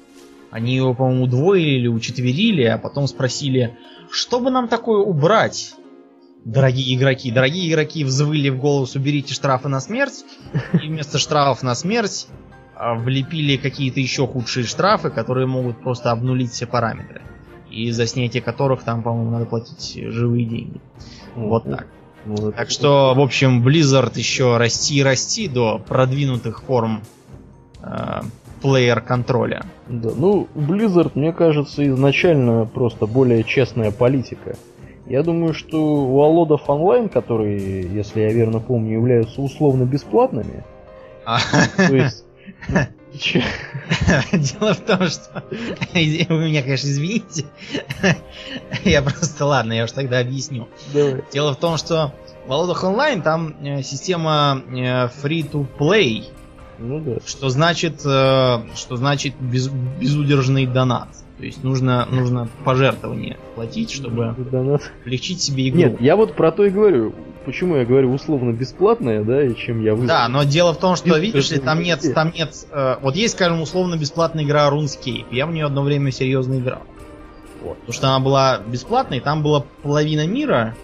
Они его, по-моему, удвоили или учетверили, а потом спросили, что бы нам такое убрать, дорогие игроки. Дорогие игроки взвыли в голос, уберите штрафы на смерть. И вместо штрафов на смерть а, влепили какие-то еще худшие штрафы, которые могут просто обнулить все параметры. И за снятие которых там, по-моему, надо платить живые деньги. Вот так. Ну, это- Так что, в общем, Blizzard еще расти и расти до продвинутых форм э, плеер контроля. Да, ну, Blizzard, мне кажется, изначально просто более честная политика. Я думаю, что у Алодов онлайн, которые, если я верно помню, являются условно бесплатными, А, то есть... ну, Дело в том, что... Вы меня, конечно, извините. Я просто... Ладно, я уж тогда объясню. Давай. Дело в том, что в Володах онлайн там э, система э, free-to-play, Ну да. что значит, э, что значит без- безудержный донат. То есть нужно, нужно пожертвование платить, чтобы Донат. облегчить себе игру. Нет, я вот про то и говорю. Почему я говорю условно бесплатное, да, и чем я вызвал. Да, но дело в том, что, Без- видишь ли, там нет, там нет, э, вот есть, скажем, условно бесплатная игра RuneScape. Я в нее одно время серьезно играл. Вот, потому что она была бесплатной, там была половина мира,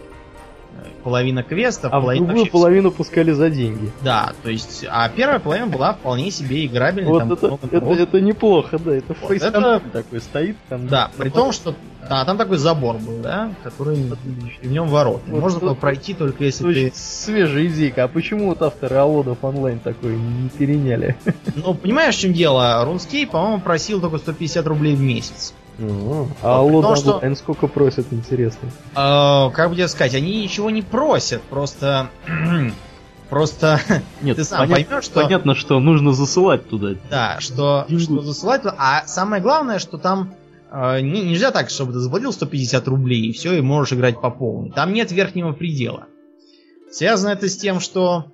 половина квестов, А половина другую вообще половину пускали за деньги. Да, то есть, а первая половина была вполне себе играбельной. Вот там это, много это, это неплохо, да. Это Вот, фейс такой стоит там. Да, при том, что да, там такой забор был, да, который в нем ворот. Вот Можно было пройти только если ты. свежая идейка. А почему вот авторы Алодов онлайн такой не переняли? Ну, понимаешь, в чем дело? RuneScape, по-моему, просил только 150 рублей в месяц. Ну, А Алод том, что- онлайн сколько просят, интересно? А, как бы тебе сказать, они ничего не просят, просто. Просто Нет, ты сам поймешь, что. понятно, что нужно засылать туда. Да, что, Деньгу. что засылать. туда. А самое главное, что там э, не- нельзя так, чтобы ты заплатил 150 рублей и все, и можешь играть по полной. Там нет верхнего предела. Связано это с тем, что,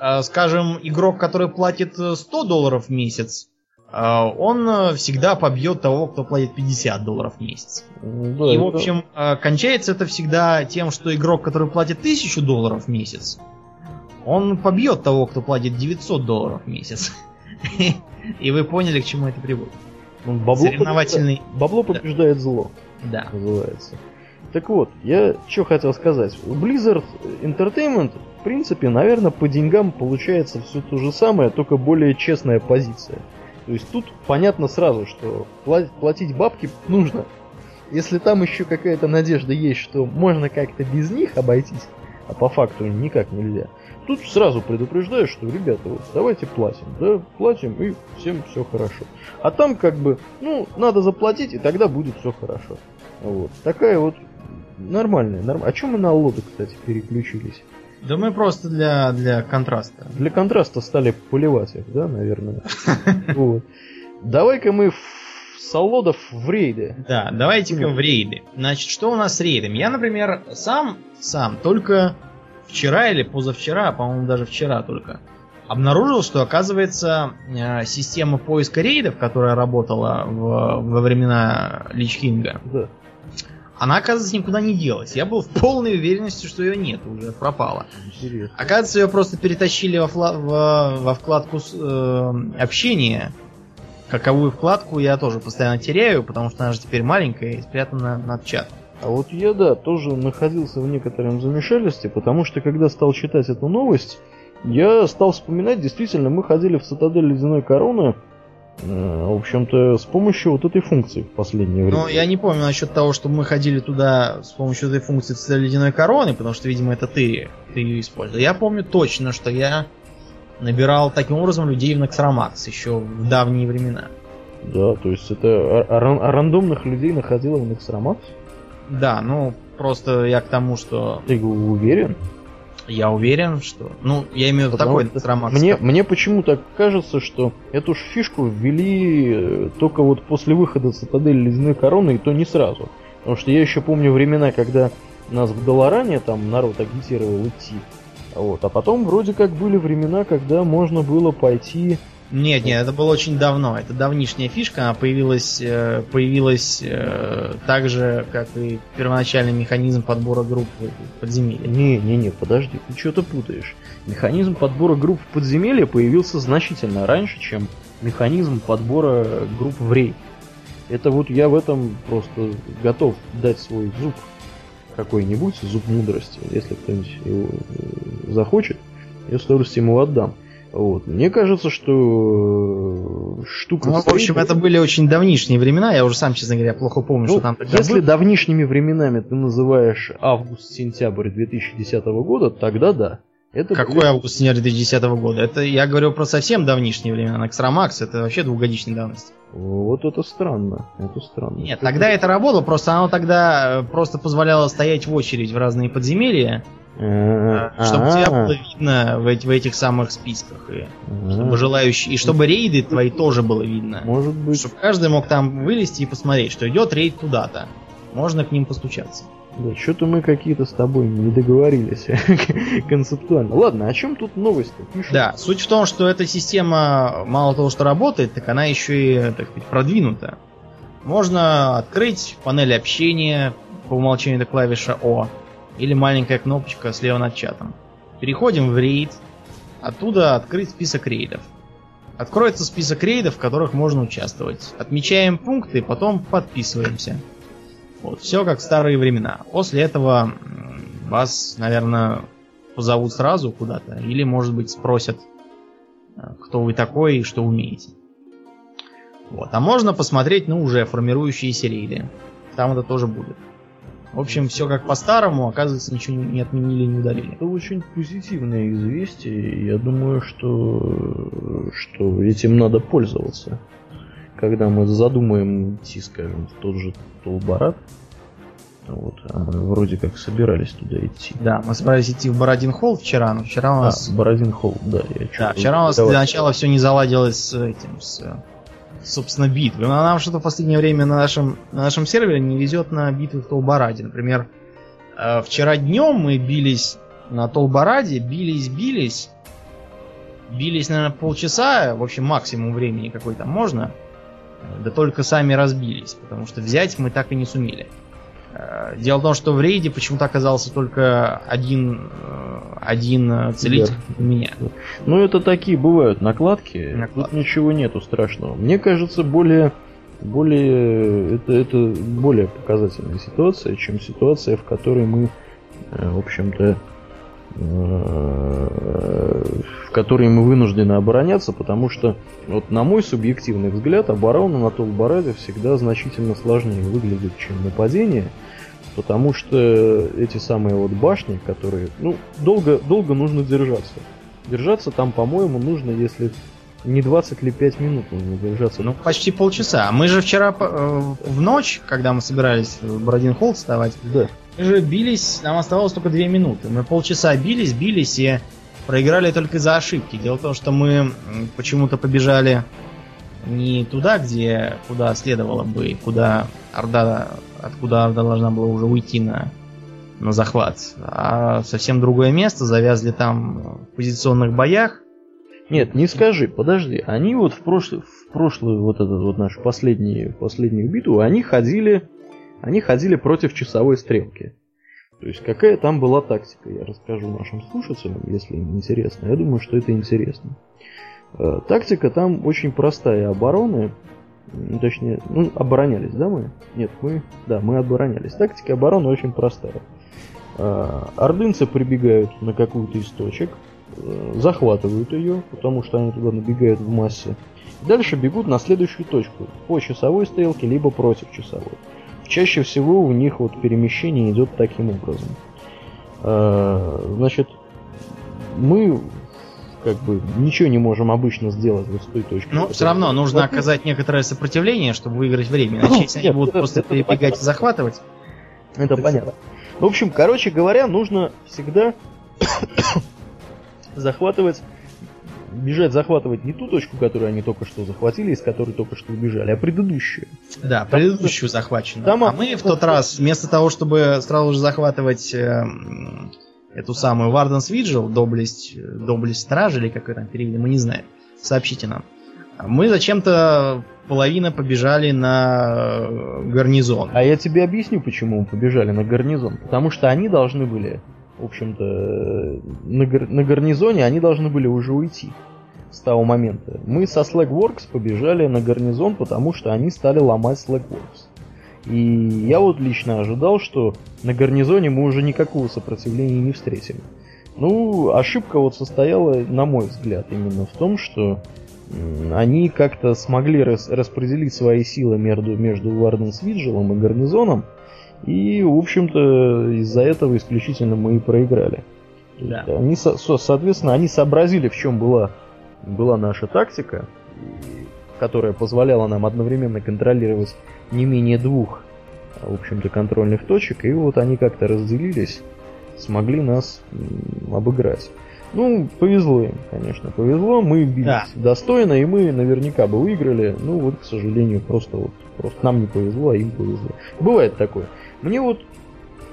э, скажем, игрок, который платит э, 100 долларов в месяц, э, он э, всегда побьет того, кто платит 50 долларов в месяц. Да, и, в общем, э, кончается это всегда тем, что игрок, который платит 1000 долларов в месяц, он побьет того, кто платит 900 долларов в месяц. И вы поняли, к чему это приводит. ну, бабло Соревновательный... побеждает- Бабло побеждает зло, Да. называется. Так вот, я что хотел сказать. Blizzard Entertainment, в принципе, наверное, по деньгам получается все то же самое, только более честная позиция. То есть тут понятно сразу, что пла- платить бабки нужно. Если там еще какая-то надежда есть, что можно как-то без них обойтись, а по факту никак нельзя, тут сразу предупреждаю, что, ребята, вот давайте платим, да, платим, и всем все хорошо. А там как бы, ну, надо заплатить, и тогда будет все хорошо. Вот. Такая вот нормальная, норм... А чем мы на лоды, кстати, переключились? Да мы просто для, для контраста. Для контраста стали поливать их, да, наверное. Вот. Давай-ка мы Солодов в рейды. Да, давайте-ка в рейды. Значит, что у нас с рейдами? Я, например, сам, сам, только вчера или позавчера, по-моему, даже вчера только, обнаружил, что, оказывается, э, система поиска рейдов, которая работала в- во времена Лич Кинга, Да. Она, оказывается, никуда не делась. Я был в полной уверенности, что ее нет, уже пропала. Интересно. Оказывается, ее просто перетащили во, фла- во- во вкладку с- э, общения. Каковую вкладку я тоже постоянно теряю, потому что она же теперь маленькая и спрятана над чатом. А вот я, да, тоже находился в некотором замешательстве, потому что когда стал читать эту новость, я стал вспоминать, действительно, мы ходили в цитадель Ледяной Короны, в общем-то, с помощью вот этой функции в последнее время. Но я не помню насчет того, что мы ходили туда с помощью этой функции цитадель ледяной короны, потому что, видимо, это ты, ты ее использовал. Я помню точно, что я набирал таким образом людей в Наксрамакс еще в давние времена. Да, то есть это ран- рандомных людей находило в Нексрамакс? Да, ну, просто я к тому, что Ты уверен? Я уверен, что... Ну, я имею в виду такой Наксрамакс. Мне, мне почему-то кажется, что эту ж фишку ввели э, только вот после выхода Цитадели Ледяной Короны, и то не сразу. Потому что я еще помню времена, когда нас в Долоране там народ агитировал идти. Вот. А потом вроде как были времена, когда можно было пойти... Нет, нет, это было очень давно. Это давнишняя фишка, она появилась, э, появилась э, так же, как и первоначальный механизм подбора групп в подземелье. Не-не-не, подожди, ты что-то путаешь. Механизм подбора групп в подземелье появился значительно раньше, чем механизм подбора групп в рейд. Это вот я в этом просто готов дать свой зуб какой-нибудь, зуб мудрости, если кто-нибудь его э, захочет, я с удовольствием его отдам. Вот. Мне кажется, что э, штука... Ну, в общем, это были очень давнишние времена. Я уже сам, честно говоря, плохо помню, Ну, что там тогда если было. давнишними временами ты называешь август-сентябрь 2010 года, тогда да. Это Какой август сентябрь 2010 года? Это я говорю про совсем давнишние времена. На Xtramax это вообще двухгодичной давности. Вот это странно. Это странно. Нет, тогда это работало, просто оно тогда э, просто позволяло стоять в очередь в разные подземелья, чтобы тебя было видно в, в этих самых списках. И чтобы желающие. И чтобы рейды твои тоже было видно. Может быть. Чтобы каждый мог там вылезти и посмотреть, что идет рейд туда-то. Можно к ним постучаться. Да, что-то мы какие-то с тобой не договорились концептуально. Ладно, о чем тут новости? Пишут. Да, суть в том, что эта система мало того, что работает, так она еще и, так сказать, продвинута. Можно открыть панель общения, по умолчанию это клавиша О, или маленькая кнопочка слева над чатом. Переходим в рейд, оттуда открыть список рейдов. Откроется список рейдов, в которых можно участвовать. Отмечаем пункты, потом подписываемся. Вот, все как в старые времена. После этого вас, наверное, позовут сразу куда-то, или, может быть, спросят, э, кто вы такой и что умеете. Вот. А можно посмотреть, ну, уже формирующиеся рейды. Там это тоже будет. В общем, все как по-старому, оказывается, ничего не отменили, не удалили. Это очень позитивное известие. Я думаю, что, что этим надо пользоваться. Когда мы задумаем идти, скажем, в тот же Толбарат. Вот, а вроде как собирались туда идти. Да, мы собирались идти в Бородин Холл вчера, но вчера у нас... А, Бородин Холл, да. Я да, вчера у нас для начала все не заладилось с этим, с, собственно, битвой. Но нам что-то в последнее время на нашем, на нашем сервере не везет на битвы в Толбараде. Например, э, вчера днем мы бились на Толбараде, бились, бились, бились, наверное, полчаса, в общем, максимум времени какой там можно. Да только сами разбились, потому что взять мы так и не сумели. Э, дело в том, что в рейде почему-то оказался только один, э, один целитель да. у меня. Ну, это такие бывают накладки. накладки. Тут ничего нету страшного. Мне кажется, более, более это, это более показательная ситуация, чем ситуация, в которой мы, э, в общем-то, в которой мы вынуждены обороняться, потому что, вот на мой субъективный взгляд, оборона на Толбараде всегда значительно сложнее выглядит, чем нападение, потому что эти самые вот башни, которые, ну, долго, долго нужно держаться. Держаться там, по-моему, нужно, если не 20 или 5 минут нужно держаться. Ну, почти полчаса. Мы же вчера э, в ночь, когда мы собирались в Бородин Холл вставать, да. мы же бились, нам оставалось только 2 минуты. Мы полчаса бились, бились и проиграли только из-за ошибки. Дело в том, что мы почему-то побежали не туда, где куда следовало бы, куда Орда, откуда Орда должна была уже уйти на, на захват, а совсем другое место, завязли там в позиционных боях. Нет, не скажи, подожди, они вот в прошлый, в прошлую вот эту вот нашу последнюю, последнюю битву, они ходили, они ходили против часовой стрелки. То есть какая там была тактика, я расскажу нашим слушателям, если им интересно. Я думаю, что это интересно. Э, тактика там очень простая. Обороны, точнее, ну, оборонялись, да, мы? Нет, мы, да, мы оборонялись. Тактика обороны очень простая. Э, ордынцы прибегают на какую-то из точек, захватывают ее, потому что они туда набегают в массе. Дальше бегут на следующую точку, по часовой стрелке, либо против часовой. Чаще всего у них вот перемещение идет таким образом. А, значит, мы как бы ничего не можем обычно сделать вот с той точки. Но все равно нужно оказать некоторое сопротивление, чтобы выиграть время. Иначе если они будут просто перебегать и захватывать. Это понятно. В общем, короче говоря, нужно всегда захватывать бежать захватывать не ту точку, которую они только что захватили, из которой только что убежали, а предыдущую. Да, предыдущую Там, захваченную. Там, а мы в тот раз, вместо того, чтобы сразу же захватывать э, эту самую Варденс Виджел, доблесть, доблесть стражи, или как это там перевели, мы не знаем. Сообщите нам. Мы зачем-то половина побежали на э, гарнизон. А я тебе объясню, почему мы побежали на гарнизон. Потому что они должны были в общем-то, на, гар- на гарнизоне они должны были уже уйти с того момента. Мы со Slackworks побежали на гарнизон, потому что они стали ломать Slackworks. И я вот лично ожидал, что на гарнизоне мы уже никакого сопротивления не встретим. Ну, ошибка вот состояла, на мой взгляд, именно в том, что они как-то смогли рас распределить свои силы между, между Варденс Виджелом и гарнизоном, и, в общем-то, из-за этого исключительно мы и проиграли. Да. Они, соответственно, они сообразили, в чем была, была наша тактика, которая позволяла нам одновременно контролировать не менее двух, в общем-то, контрольных точек, и вот они как-то разделились, смогли нас обыграть. Ну, повезло им, конечно, повезло. Мы бились да. достойно, и мы наверняка бы выиграли. Ну, вот, к сожалению, просто вот просто нам не повезло, а им повезло. Бывает такое. Мне вот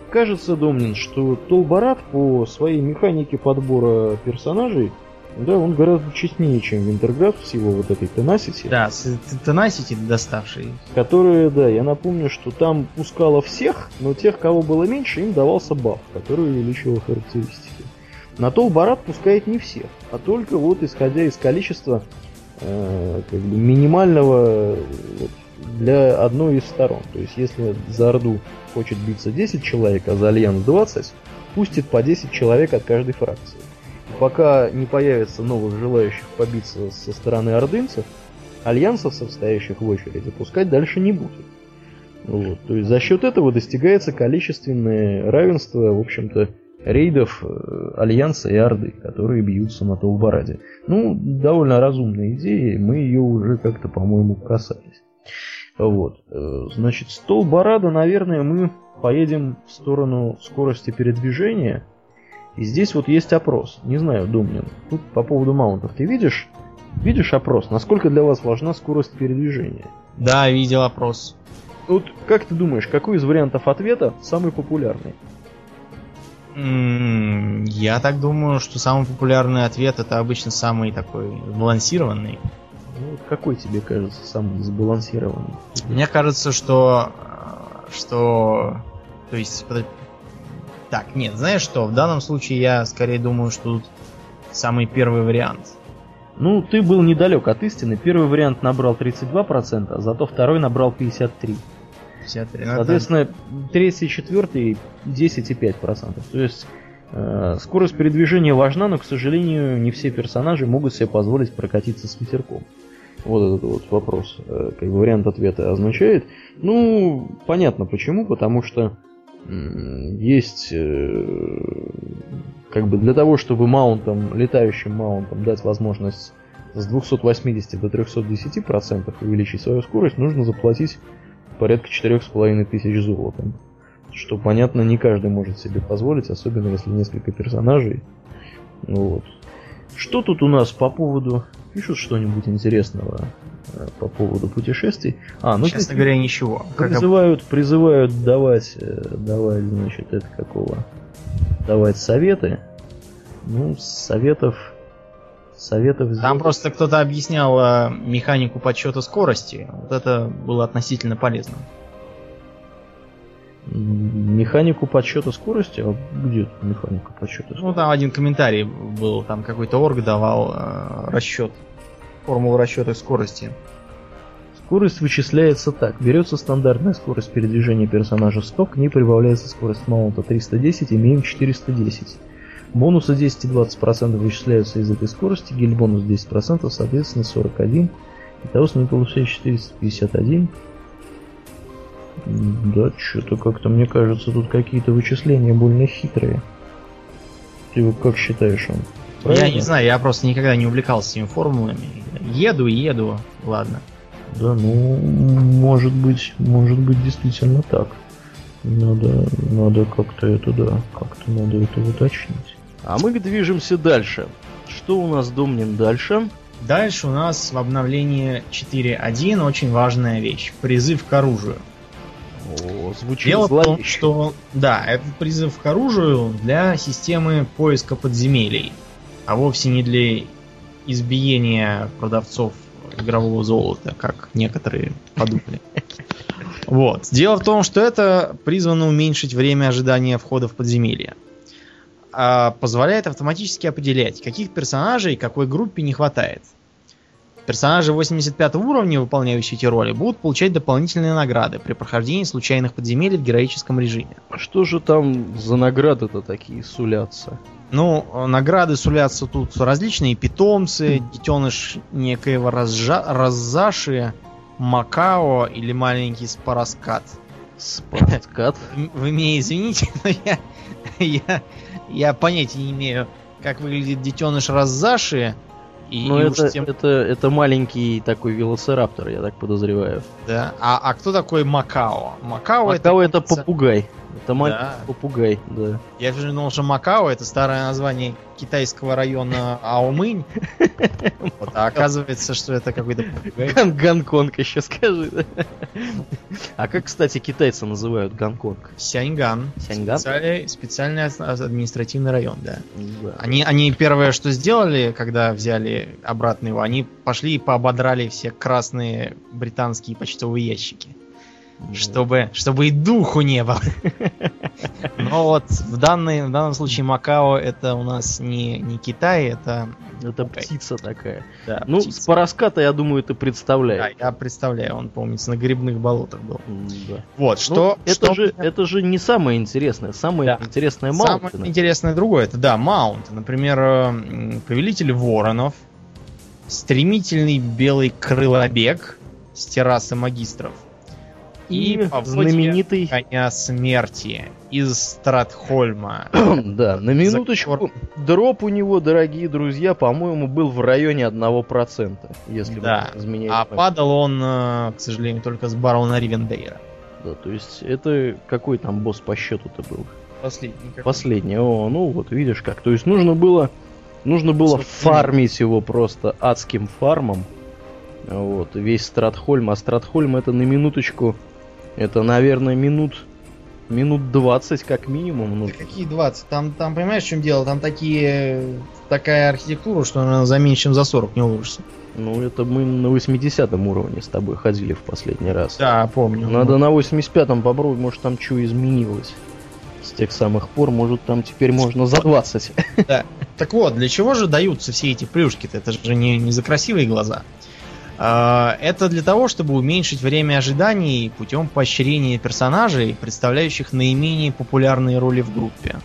кажется, Домнин, что Толбарат по своей механике подбора персонажей, да, он гораздо честнее, чем Винтерграф с его вот этой Tenacity. Да, с Tenacity доставший. Которые, да, я напомню, что там пускало всех, но тех, кого было меньше, им давался баф, который увеличивал характеристики. На Толбарат пускает не всех, а только вот исходя из количества э, как бы минимального вот, для одной из сторон. То есть, если за Орду хочет биться 10 человек, а за Альянс 20, пустит по 10 человек от каждой фракции. Пока не появится новых желающих побиться со стороны ордынцев, альянсовцев, стоящих в очереди, пускать дальше не будет. Вот. То есть за счет этого достигается количественное равенство, в общем-то, рейдов э, Альянса и Орды, которые бьются на Тол Бараде. Ну, довольно разумная идея, мы ее уже как-то, по-моему, касались. Вот. Э, значит, с Толбарада, наверное, мы поедем в сторону скорости передвижения. И здесь вот есть опрос. Не знаю, Домнин, тут по поводу маунтов. Ты видишь, видишь опрос? Насколько для вас важна скорость передвижения? Да, видел опрос. Вот как ты думаешь, какой из вариантов ответа самый популярный? Я так думаю, что самый популярный ответ это обычно самый такой сбалансированный. Ну, какой тебе кажется самый сбалансированный? Мне кажется, что... Что... То есть... Так, нет, знаешь что? В данном случае я скорее думаю, что тут самый первый вариант. Ну, ты был недалек от истины. Первый вариант набрал 32%, а зато второй набрал 53%. 53 ну, Соответственно, третий и четвертый 10,5%. То есть э, скорость передвижения важна, но, к сожалению, не все персонажи могут себе позволить прокатиться с ветерком. Вот этот вот вопрос, э, как бы вариант ответа означает. Ну, понятно почему, потому что есть э, как бы для того, чтобы маунтам, летающим маунтам дать возможность с 280 до 310% увеличить свою скорость, нужно заплатить порядка 4,5 тысяч золотом. Что, понятно, не каждый может себе позволить, особенно если несколько персонажей. Вот. Что тут у нас по поводу пишут что-нибудь интересного э, по поводу путешествий. А, ну честно говоря, ничего. Призывают, призывают давать, э, давать, значит, это какого? Давать советы. Ну, советов, советов. Здесь... Там просто кто-то объяснял э, механику подсчета скорости. Вот это было относительно полезно. Механику подсчета скорости? А где механика подсчета скорости? Ну, там один комментарий был, там какой-то орг давал э, расчет формулу расчета скорости. Скорость вычисляется так. Берется стандартная скорость передвижения персонажа 100, к ней прибавляется скорость маунта 310, имеем 410. Бонусы 10 и 20% вычисляются из этой скорости, гель-бонус 10%, соответственно 41. Итого с ней получается 451. Да, что-то как-то, мне кажется, тут какие-то вычисления больно хитрые. Ты вот как считаешь он? Правильно? Я не знаю, я просто никогда не увлекался этими формулами. Еду еду, ладно. Да, ну, может быть, может быть действительно так. Надо, надо как-то это, да, как-то надо это уточнить. А мы движемся дальше. Что у нас, Домнин, дальше? Дальше у нас в обновлении 4.1 очень важная вещь. Призыв к оружию. О, звучит Дело зловеще. в том, что да, это призыв к оружию для системы поиска подземелий, а вовсе не для избиения продавцов игрового золота, как некоторые подумали. Вот. Дело в том, что это призвано уменьшить время ожидания входа в подземелье. А позволяет автоматически определять, каких персонажей какой группе не хватает. Персонажи 85 уровня, выполняющие эти роли, будут получать дополнительные награды при прохождении случайных подземелий в героическом режиме. Что же там за награды-то такие сулятся? Ну, награды сулятся тут различные питомцы, детеныш некоего разжа... Раззаши, Макао или маленький Спараскат. Спараскат? Вы меня извините, но я, я Я понятия не имею, как выглядит детеныш Раззаши. И, ну, это, тем... это, это маленький такой велоцираптор, я так подозреваю. Да. А, а кто такой Макао? Макао, Макао это, это попугай. Это маленький да. попугай, да. Я же думал, что Макао это старое название китайского района Аомынь. Вот, а оказывается, что это какой-то попугай. Гонконг еще скажи. А как, кстати, китайцы называют Гонконг? Сяньган. Сяньган? Специальный, специальный административный район, да. да. Они, они первое, что сделали, когда взяли обратно его, они пошли и поободрали все красные британские почтовые ящики. Чтобы, чтобы и духу не было. Но вот в, данный, в данном случае Макао это у нас не, не Китай, это... Это птица такая. Да, ну, птица. с Параската, я думаю, ты представляешь. Да, я представляю, он, помнится, на грибных болотах был. Да. Вот, что... Ну, это, что... Же, это же не самое интересное. Самое да. интересное Маунт. Самое интересное другое, это, да, Маунт. Например, Повелитель Воронов, Стремительный Белый Крылобег с террасы магистров, и знаменитый коня смерти из Стратхольма. да, на минуточку. Дроп у него, дорогие друзья, по-моему, был в районе 1%, если да. изменяет. А падал он, э, к сожалению, только с барона Ривендейра. Да, то есть это какой там босс по счету-то был? Последний. Какой? Последний. О, ну вот видишь как. То есть нужно было, нужно было фармить его просто адским фармом. Вот, весь Стратхольм. А Стратхольм это на минуточку это, наверное, минут минут 20 как минимум. Ну. какие 20? Там, там, понимаешь, в чем дело? Там такие, такая архитектура, что она за меньше, чем за 40 не уложится. Ну, это мы на 80 уровне с тобой ходили в последний раз. Да, помню. Надо на 85-м попробовать, может там что изменилось. С тех самых пор, может там теперь можно за 20. Да. Так вот, для чего же даются все эти плюшки-то? Это же не, не за красивые глаза. А, это для того, чтобы уменьшить время ожиданий путем поощрения персонажей, представляющих наименее популярные роли в группе.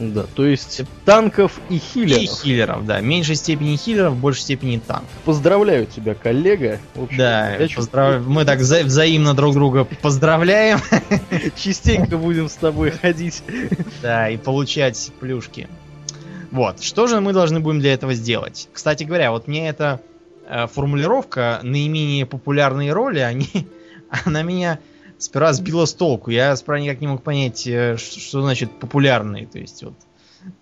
Да, то есть танков и хиллеров. И хиллеров, да. В меньшей степени хиллеров, в большей степени танков. Поздравляю тебя, коллега. общем, да, поздрав... мы так вза- взаимно друг друга поздравляем. Частенько будем с тобой ходить. Да, и получать плюшки. Вот, что же мы должны будем для этого сделать? Кстати говоря, вот мне это формулировка наименее популярные роли, они, она меня сперва сбила с толку. Я сперва никак не мог понять, э, что значит популярные. То есть вот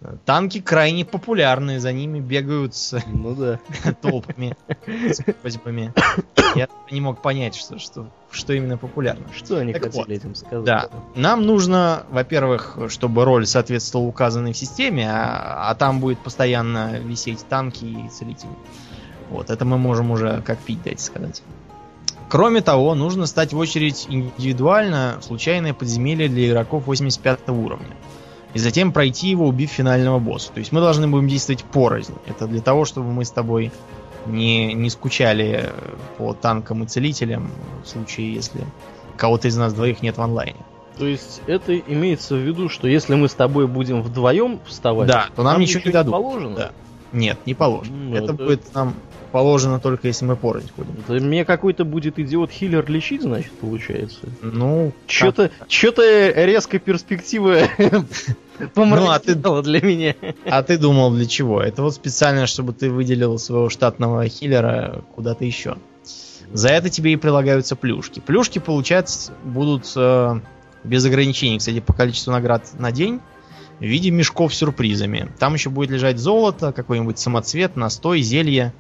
э, танки крайне популярные, за ними бегают с ну, да. толпами, с просьбами. Я не мог понять, что, что, что именно популярно. Что они так хотели вот, этим сказать? Да. Нам нужно, во-первых, чтобы роль соответствовала указанной в системе, а, а там будет постоянно висеть танки и целители. Вот, это мы можем уже как пить дать сказать. Кроме того, нужно стать в очередь индивидуально в случайное подземелье для игроков 85 уровня. И затем пройти его, убив финального босса. То есть мы должны будем действовать порознь. Это для того, чтобы мы с тобой не, не скучали по танкам и целителям в случае, если кого-то из нас двоих нет в онлайне. То есть это имеется в виду, что если мы с тобой будем вдвоем вставать, да, то нам, нам ничего не дадут. Положено? Да. Нет, не положено. Ну, это, это будет нам положено только если мы порознь ходим. Это мне какой-то будет идиот-хиллер лечить, значит, получается? Ну, что-то что-то резко перспектива ну, а ты для меня. А ты думал для чего? Это вот специально, чтобы ты выделил своего штатного хиллера куда-то еще. За это тебе и прилагаются плюшки. Плюшки получать будут э, без ограничений, кстати, по количеству наград на день в виде мешков с сюрпризами. Там еще будет лежать золото, какой-нибудь самоцвет, настой, зелье.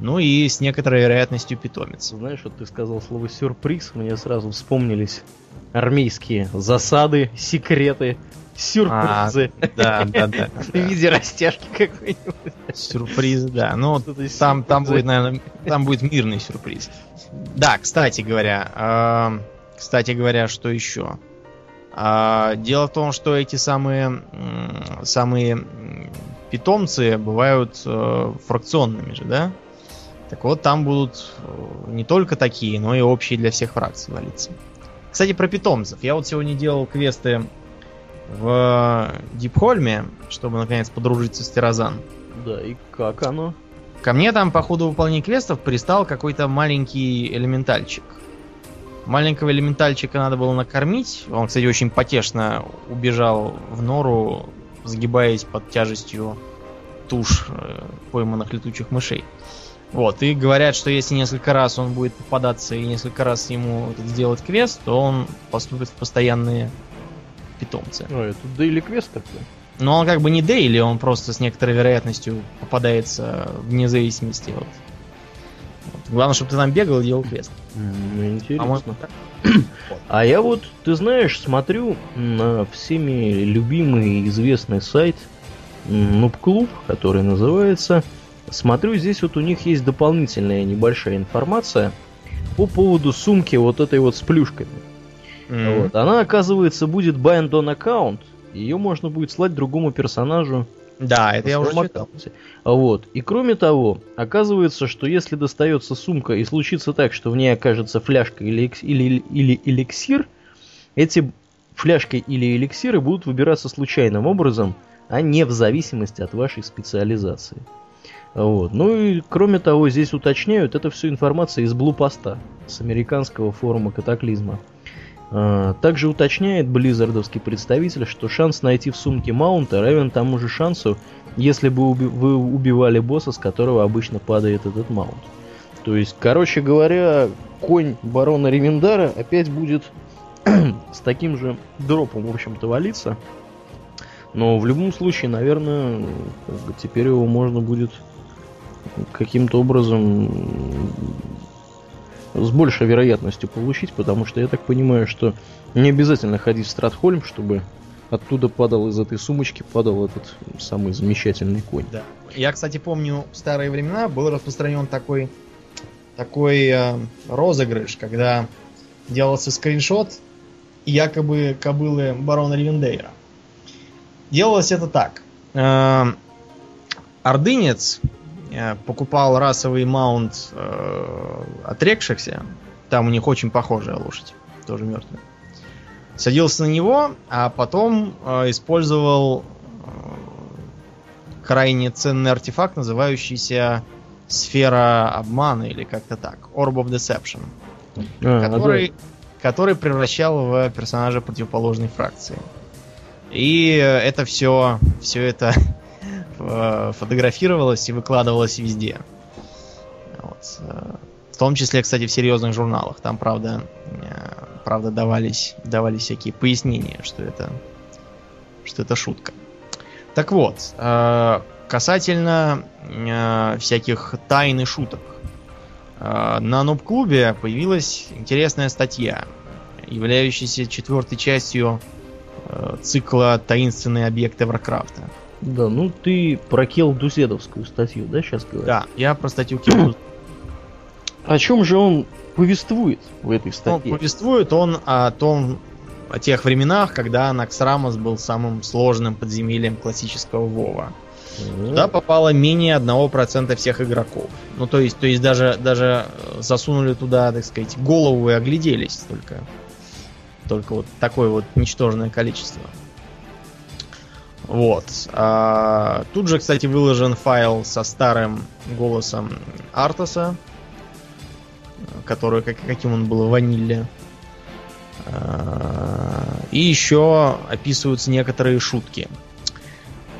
Ну и с некоторой вероятностью питомец. Знаешь, вот ты сказал слово сюрприз, мне сразу вспомнились армейские засады, секреты, сюрпризы. А, да, да, да. В виде растяжки какой-нибудь. Сюрпризы, да. Ну, там, там будет, наверное, там будет мирный сюрприз. Да, кстати говоря, э, кстати говоря, что еще? Э, дело в том, что эти самые, э, самые питомцы бывают э, фракционными же, да? Так вот, там будут э, не только такие, но и общие для всех фракций валиться. Кстати, про питомцев. Я вот сегодня делал квесты в Дипхольме, чтобы наконец подружиться с Тирозан. Да, и как оно? Ко мне там по ходу выполнения квестов пристал какой-то маленький элементальчик. Маленького элементальчика надо было накормить. Он, кстати, очень потешно убежал в нору загибаясь под тяжестью туш э, пойманных летучих мышей. Вот, и говорят, что если несколько раз он будет попадаться и несколько раз ему сделать квест, то он поступит в постоянные питомцы. Ну, это дейли квест такой. Но он как бы не дейли, он просто с некоторой вероятностью попадается вне зависимости от... Вот. Главное, чтобы ты там бегал и делал квест. Ну, интересно. А я вот, ты знаешь, смотрю на всеми любимый и известный сайт Club, который называется Смотрю, здесь вот у них есть дополнительная небольшая информация по поводу сумки вот этой вот с плюшками. Mm-hmm. Вот. Она, оказывается, будет bind on account. Ее можно будет слать другому персонажу. Да, это я уже читал. Вот. И кроме того, оказывается, что если достается сумка и случится так, что в ней окажется фляжка или, или, или эликсир, эти фляжки или эликсиры будут выбираться случайным образом, а не в зависимости от вашей специализации. Вот. Ну и кроме того, здесь уточняют, это все информация из блупоста, с американского форума катаклизма. А, также уточняет близзардовский представитель, что шанс найти в сумке маунта равен тому же шансу, если бы вы убивали босса, с которого обычно падает этот маунт. То есть, короче говоря, конь барона Ремендара опять будет с таким же дропом, в общем-то, валиться. Но в любом случае, наверное, теперь его можно будет каким-то образом с большей вероятностью получить, потому что я так понимаю, что не обязательно ходить в Стратхольм, чтобы оттуда падал из этой сумочки, падал этот самый замечательный конь. Да. Я, кстати, помню, в старые времена был распространен такой, такой э, розыгрыш, когда делался скриншот якобы кобылы барона Ривендейра. Делалось это так. Э, ордынец покупал расовый маунт э, отрекшихся. Там у них очень похожая лошадь, тоже мертвая. Садился на него, а потом э, использовал э, крайне ценный артефакт, называющийся сфера обмана или как-то так. Orb of Deception. А, который, да. который превращал в персонажа противоположной фракции. И это все, все это Э, фотографировалось и выкладывалось везде. Вот. Э, в том числе, кстати, в серьезных журналах. Там, правда, э, правда давались, давались всякие пояснения, что это, что это шутка. Так вот, касательно всяких тайн и шуток. На Нуб-клубе появилась интересная статья, являющаяся четвертой частью цикла «Таинственные объекты Варкрафта». Да, ну ты про Кел Дузедовскую статью, да, сейчас говоришь? Да, я про статью Кел О чем же он повествует в этой статье? Ну, повествует он о том, о тех временах, когда Наксрамос был самым сложным подземельем классического Вова. Mm-hmm. Туда попало менее 1% всех игроков. Ну, то есть, то есть даже, даже засунули туда, так сказать, голову и огляделись только. Только вот такое вот ничтожное количество. Вот. А, тут же, кстати, выложен файл со старым голосом Артаса, который, как, каким он был в ваниле. А, и еще описываются некоторые шутки.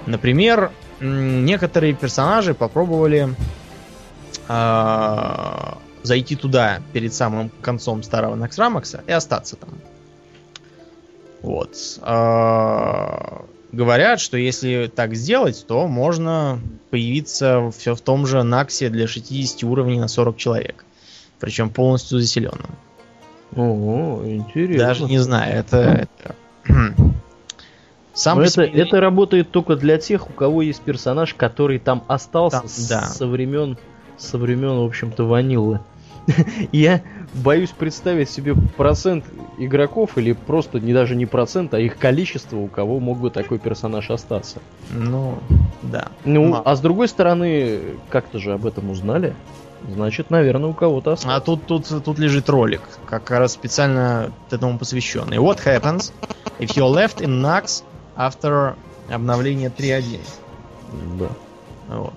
Например, некоторые персонажи попробовали а, зайти туда перед самым концом старого Наксрамакса и остаться там. Вот. А, говорят, что если так сделать, то можно появиться все в том же Наксе для 60 уровней на 40 человек. Причем полностью заселенным. Ого, интересно. Даже не знаю, это... это... Сам это, себе... это работает только для тех, у кого есть персонаж, который там остался там, да. со времен, со времен, в общем-то, ванилы. Я боюсь представить себе процент игроков, или просто не даже не процент, а их количество, у кого мог бы такой персонаж остаться. Ну, да. Ну, Мало. а с другой стороны, как-то же об этом узнали. Значит, наверное, у кого-то осталось. А тут, тут, тут лежит ролик, как раз специально этому посвященный. What happens if you're left in Nax after обновление 3.1? Да. Вот.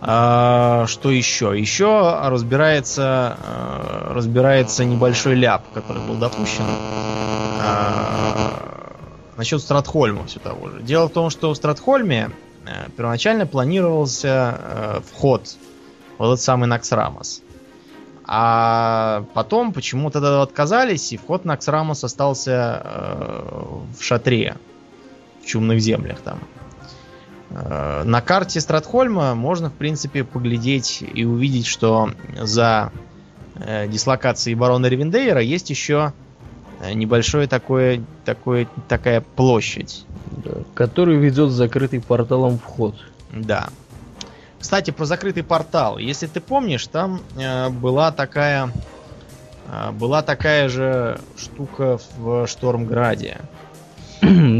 А, что еще? Еще разбирается, а, разбирается небольшой ляп, который был допущен. А, насчет Стратхольма все того же. Дело в том, что в Стратхольме э, первоначально планировался э, вход в этот самый Наксрамос. А потом почему-то тогда отказались, и вход Наксрамос остался э, в шатре, в чумных землях там. Э, на карте Стратхольма можно, в принципе, поглядеть и увидеть, что за э, дислокацией барона Ревендейра есть еще э, небольшое такое, такое, такая площадь. Да, который ведет закрытый порталом вход. Да. Кстати, про закрытый портал. Если ты помнишь, там э, была такая э, была такая же штука в Штормграде.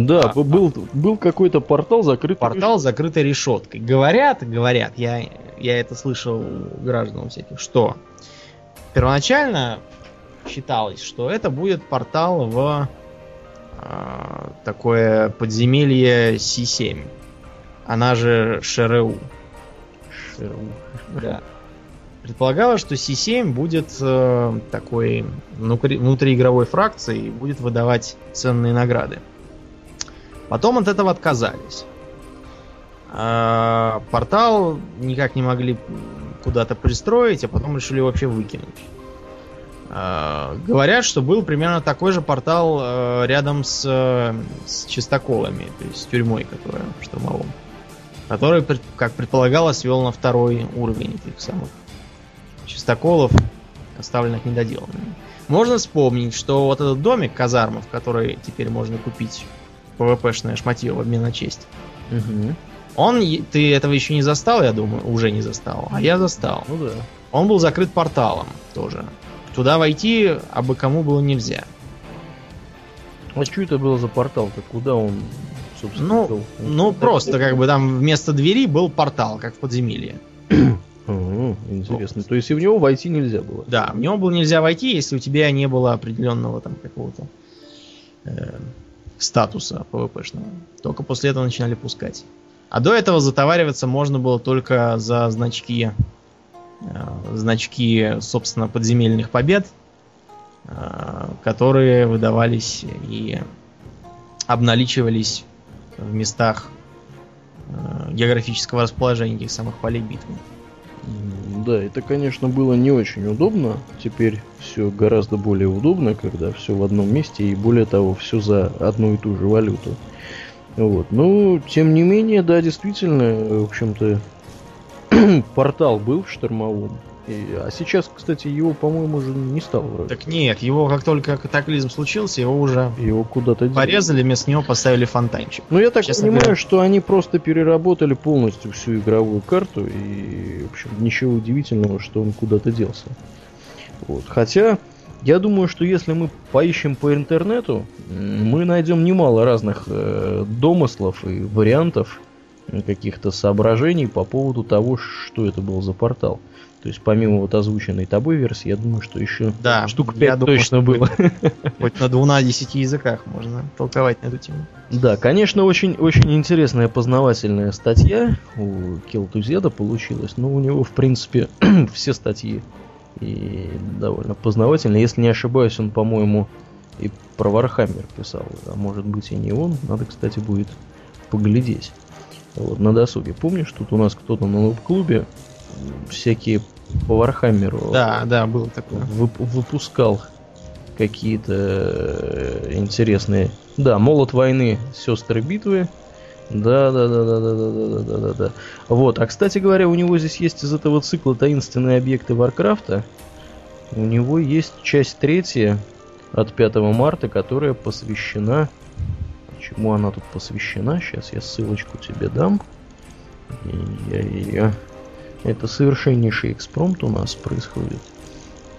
Да, а, был, был какой-то портал закрытый. Портал закрытой решеткой. Говорят, говорят, я, я это слышал у граждан всяких, что первоначально считалось, что это будет портал в э, такое подземелье С7. Она же ШРУ. ШРУ. Да. Предполагалось, что С7 будет э, такой внутри, внутриигровой фракцией и будет выдавать ценные награды. Потом от этого отказались. А, портал никак не могли куда-то пристроить, а потом решили вообще выкинуть. А, говорят, что был примерно такой же портал а, рядом с, с чистоколами, то есть с тюрьмой, которая в штурмовом. Который, как предполагалось, вел на второй уровень этих самых чистоколов, оставленных недоделанными. Можно вспомнить, что вот этот домик казармов, который теперь можно купить ПВПшное шматье в обмен на честь. Угу. Он, ты этого еще не застал, я думаю, уже не застал, а я застал. Ну да. Он был закрыт порталом тоже. Туда войти абы кому было нельзя. А что это было за портал-то? Куда он, собственно, Ну, был? ну просто как бы там вместо двери был портал, как в подземелье. интересно. То есть и в него войти нельзя было? Да, в него было нельзя войти, если у тебя не было определенного там какого-то э, статуса PvP-шного. Только после этого начинали пускать. А до этого затовариваться можно было только за значки, э, значки, собственно, подземельных побед, э, которые выдавались и обналичивались в местах э, географического расположения этих самых полей битвы. Да, это, конечно, было не очень удобно. Теперь все гораздо более удобно, когда все в одном месте и более того, все за одну и ту же валюту. Вот. Ну, тем не менее, да, действительно, в общем-то, портал был в штормовом. И, а сейчас, кстати, его, по-моему, уже не стало вроде. Так нет, его как только катаклизм случился, его уже его куда-то порезали, вместо него поставили фонтанчик. Ну, я так Честно понимаю, говоря... что они просто переработали полностью всю игровую карту, и, в общем, ничего удивительного, что он куда-то делся. Вот. Хотя, я думаю, что если мы поищем по интернету, мы найдем немало разных э, домыслов и вариантов каких-то соображений по поводу того, что это был за портал. То есть помимо вот озвученной тобой версии, я думаю, что еще да, штук 5 точно было. Хоть на 12 языках можно толковать на эту тему. Да, конечно, очень, очень интересная познавательная статья у Келтузеда получилась, но у него, в принципе, все статьи и довольно познавательные. Если не ошибаюсь, он, по-моему, и про Вархаммер писал, а может быть и не он. Надо, кстати, будет поглядеть. Вот, на досуге. Помнишь, тут у нас кто-то на клубе всякие по Вархаммеру. Да, да, было такое. Вып- выпускал какие-то э, интересные. Да, молот войны, сестры битвы. Да, да, да, да, да, да, да, да, да, да. Вот, а кстати говоря, у него здесь есть из этого цикла таинственные объекты Варкрафта. У него есть часть третья от 5 марта, которая посвящена. Чему она тут посвящена? Сейчас я ссылочку тебе дам. Я ее. Это совершеннейший экспромт у нас происходит.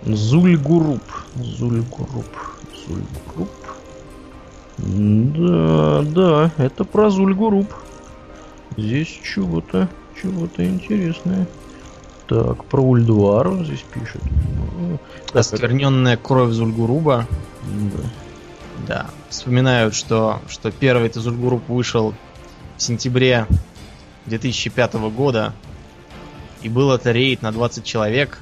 Зульгуруп. Зульгуруп. Зульгуруп. Да, да, это про Зульгуруп. Здесь чего-то, чего-то интересное. Так, про Ульдуару здесь пишет. Оскверненная кровь Зульгуруба. Да. Да. Вспоминают, что, что первый Зульгуруп вышел в сентябре 2005 года и был это рейд на 20 человек.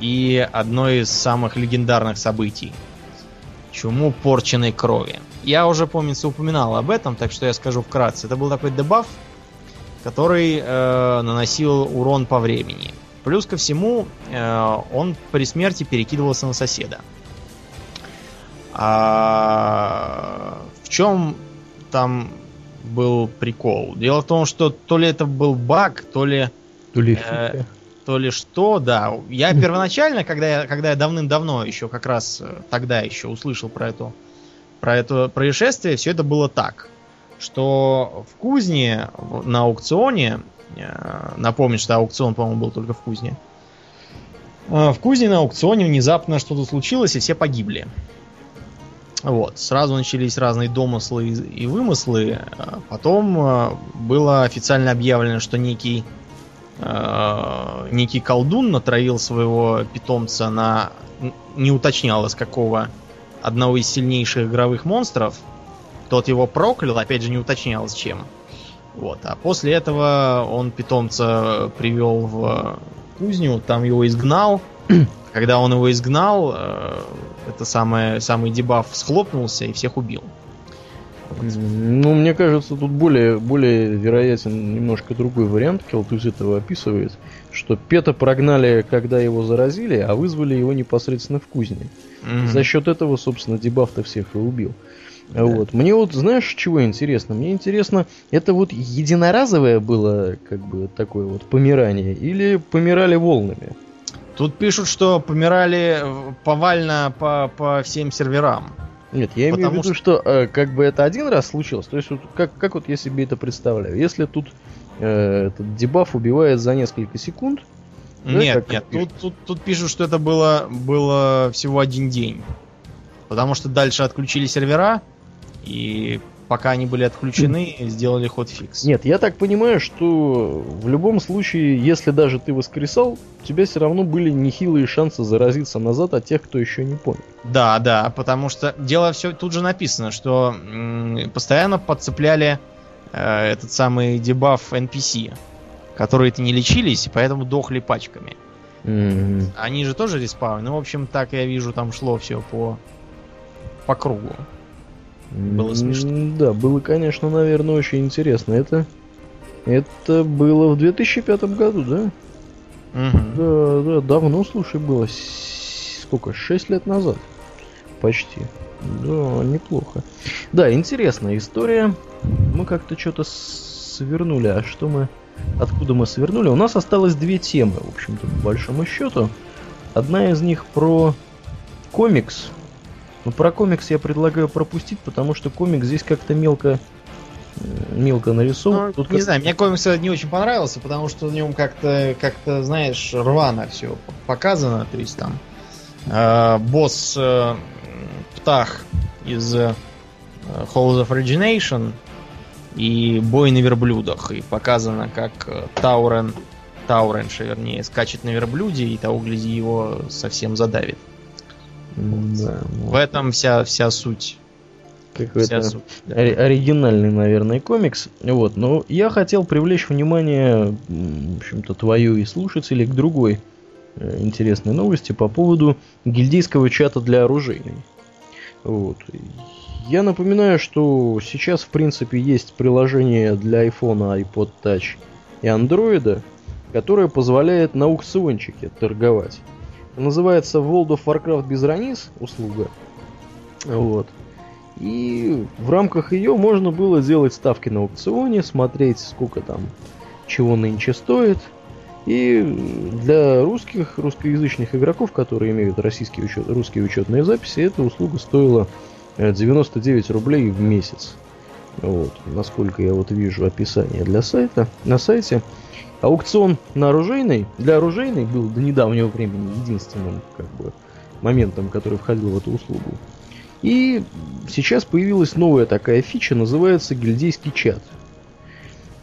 И одно из самых легендарных событий. Чуму порченной крови. Я уже, помнится, упоминал об этом, так что я скажу вкратце. Это был такой дебаф, который э, наносил урон по времени. Плюс ко всему, э, он при смерти перекидывался на соседа. А в чем там был прикол? Дело в том, что то ли это был баг, то ли... То ли э, то ли что, да. Я первоначально, когда я, когда я давным-давно еще как раз э, тогда еще услышал про эту про это происшествие, все это было так, что в кузне на аукционе, э, напомню, что аукцион, по-моему, был только в кузне, э, в кузне на аукционе внезапно что-то случилось, и все погибли. Вот, сразу начались разные домыслы и вымыслы. Потом было официально объявлено, что некий э, некий колдун натравил своего питомца на не уточнялось какого одного из сильнейших игровых монстров. Тот его проклял, опять же не уточнялось чем. Вот. А после этого он питомца привел в кузню, там его изгнал. Когда он его изгнал, э, это самое, самый дебаф схлопнулся и всех убил. Ну, мне кажется, тут более, более вероятен немножко другой вариант. Келтуз этого описывает, что Пета прогнали, когда его заразили, а вызвали его непосредственно в кузне. Mm-hmm. За счет этого, собственно, дебаф-то всех и убил. Да. Вот. Мне вот, знаешь, чего интересно? Мне интересно, это вот единоразовое было, как бы, такое вот помирание, или помирали волнами? Тут пишут, что помирали повально по, по всем серверам. Нет, я имею в виду, что, что э, как бы это один раз случилось. То есть, вот, как, как вот я себе это представляю? Если тут э, этот дебаф убивает за несколько секунд. Нет, да, нет, тут, тут, тут пишут, что это было, было всего один день. Потому что дальше отключили сервера, и пока они были отключены, сделали ход фикс. Нет, я так понимаю, что в любом случае, если даже ты воскресал, у тебя все равно были нехилые шансы заразиться назад от тех, кто еще не понял. Да, да, потому что дело все тут же написано, что м- постоянно подцепляли э, этот самый дебаф NPC, которые-то не лечились, и поэтому дохли пачками. Mm-hmm. Они же тоже респаун. Ну, в общем, так я вижу, там шло все по, по кругу. Было смешно. Да, было, конечно, наверное, очень интересно. Это, это было в 2005 году, да? Угу. Да, да, давно, слушай, было. Сколько? Шесть лет назад. Почти. Да, неплохо. Да, интересная история. Мы как-то что-то свернули. А что мы... Откуда мы свернули? У нас осталось две темы, в общем-то, по большому счету. Одна из них про комикс, но ну, про комикс я предлагаю пропустить, потому что комикс здесь как-то мелко мелко нарисован. Ну, Тут не как... знаю, мне комикс не очень понравился, потому что в нем как-то, как-то, знаешь, рвано все показано. То есть там э, босс э, Птах из э, Halls of Origination и бой на верблюдах. И показано, как э, Таурен, Тауренша, вернее, скачет на верблюде, и того, гляди, его совсем задавит. Да, В этом вся, вся суть. Какой-то суть, да. оригинальный, наверное, комикс. Вот, но я хотел привлечь внимание, в общем-то, твою и слушателей к другой э, интересной новости по поводу гильдейского чата для оружейной. Вот. Я напоминаю, что сейчас, в принципе, есть приложение для iPhone, iPod Touch и Android, которое позволяет на аукциончике торговать. Называется World of Warcraft без границ услуга. Вот. И в рамках ее можно было делать ставки на аукционе, смотреть, сколько там чего нынче стоит. И для русских, русскоязычных игроков, которые имеют российские учет, русские учетные записи, эта услуга стоила 99 рублей в месяц. Вот, насколько я вот вижу описание для сайта, на сайте. Аукцион на оружейный, для оружейной был до недавнего времени единственным как бы, моментом, который входил в эту услугу. И сейчас появилась новая такая фича, называется гильдейский чат.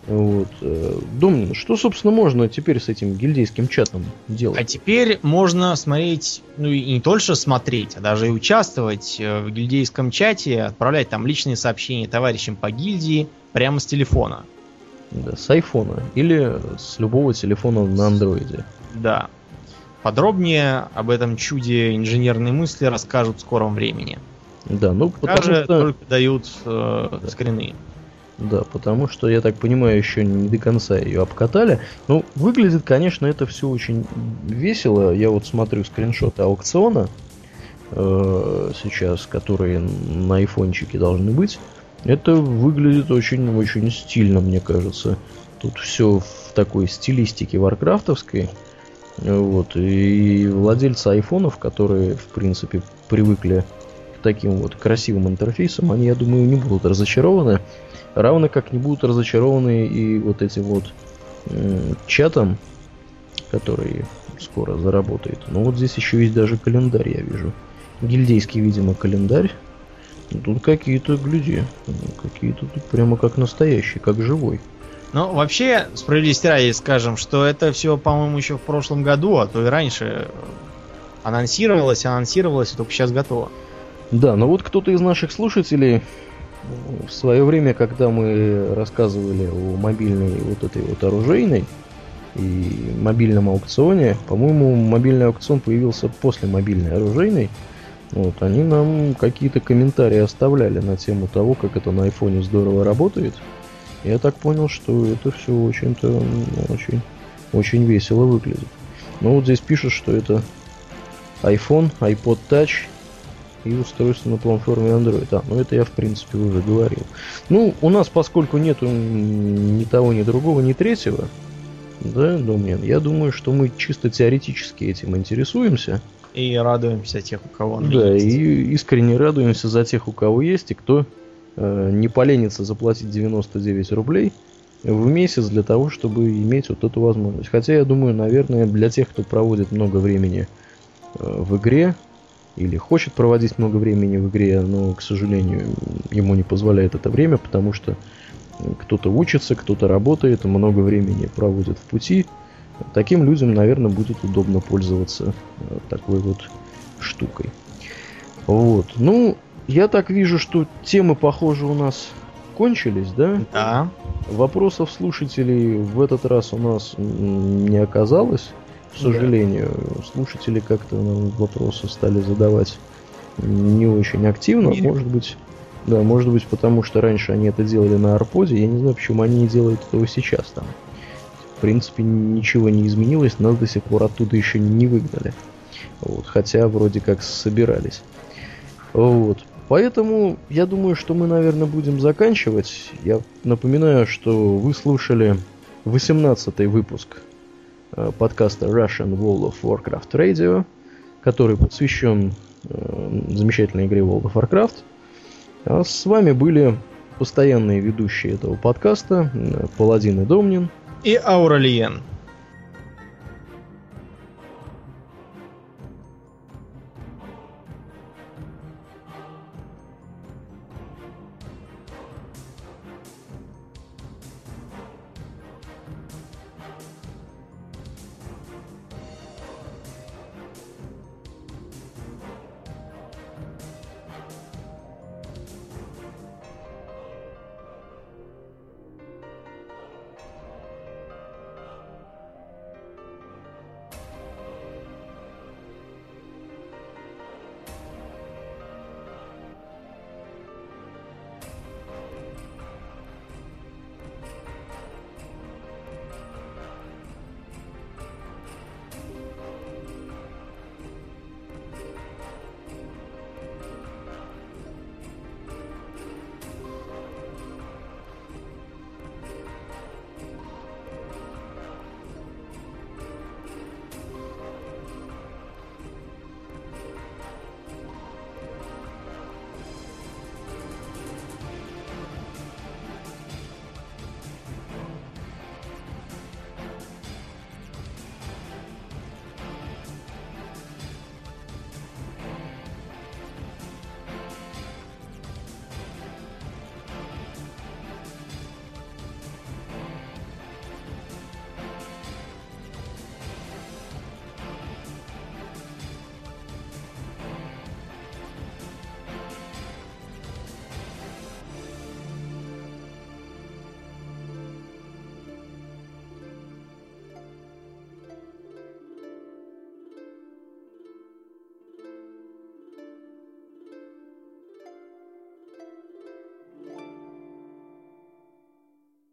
Вот. Э, Домнин, что, собственно, можно теперь с этим гильдейским чатом делать? А теперь можно смотреть, ну и не только смотреть, а даже и участвовать э, в гильдейском чате, отправлять там личные сообщения товарищам по гильдии прямо с телефона. Да, с айфона или с любого телефона на андроиде. Да. Подробнее об этом чуде инженерной мысли расскажут в скором времени. Да, ну потому что... только дают э, да. скрины. Да, потому что, я так понимаю, еще не до конца ее обкатали. Ну, выглядит, конечно, это все очень весело. Я вот смотрю скриншоты аукциона э, сейчас, которые на айфончике должны быть. Это выглядит очень-очень стильно, мне кажется. Тут все в такой стилистике варкрафтовской. Вот. И владельцы айфонов, которые, в принципе, привыкли к таким вот красивым интерфейсам, они, я думаю, не будут разочарованы. Равно как не будут разочарованы и вот этим вот э, чатом, который скоро заработает. Но вот здесь еще есть даже календарь, я вижу. Гильдейский, видимо, календарь. Тут какие-то, гляди, какие-то тут прямо как настоящий, как живой. Ну, вообще, справедливости ради скажем, что это все, по-моему, еще в прошлом году, а то и раньше анонсировалось, анонсировалось, и только сейчас готово. Да, но вот кто-то из наших слушателей в свое время, когда мы рассказывали о мобильной вот этой вот оружейной и мобильном аукционе, по-моему, мобильный аукцион появился после мобильной оружейной, вот, они нам какие-то комментарии оставляли на тему того, как это на айфоне здорово работает. Я так понял, что это все очень-то очень, очень весело выглядит. Ну вот здесь пишут, что это iPhone, iPod Touch и устройство на платформе Android. А, ну это я в принципе уже говорил. Ну, у нас, поскольку нету ни того, ни другого, ни третьего, да, Домнин, я думаю, что мы чисто теоретически этим интересуемся. И радуемся тех, у кого он да, есть. Да, и искренне радуемся за тех, у кого есть, и кто Э, не поленится заплатить 99 рублей в месяц для того, чтобы иметь вот эту возможность. Хотя я думаю, наверное, для тех, кто проводит много времени э, в игре или хочет проводить много времени в игре, но, к сожалению, ему не позволяет это время, потому что кто-то учится, кто-то работает, много времени проводит в пути. Таким людям, наверное, будет удобно пользоваться э, такой вот штукой. Вот. Ну, я так вижу, что темы, похоже, у нас кончились, да? Да. Вопросов слушателей в этот раз у нас не оказалось, к сожалению. Да. Слушатели как-то нам вопросы стали задавать не очень активно. Мире. Может быть, да, может быть, потому что раньше они это делали на Арподе. Я не знаю, почему они не делают этого сейчас там. В принципе, ничего не изменилось, нас до сих пор оттуда еще не выгнали. Вот, хотя вроде как собирались. Вот. Поэтому я думаю, что мы, наверное, будем заканчивать. Я напоминаю, что вы слушали 18-й выпуск э, подкаста Russian World of Warcraft Radio, который посвящен э, замечательной игре World of Warcraft. А с вами были постоянные ведущие этого подкаста э, Паладин и Домнин и Ауралиен.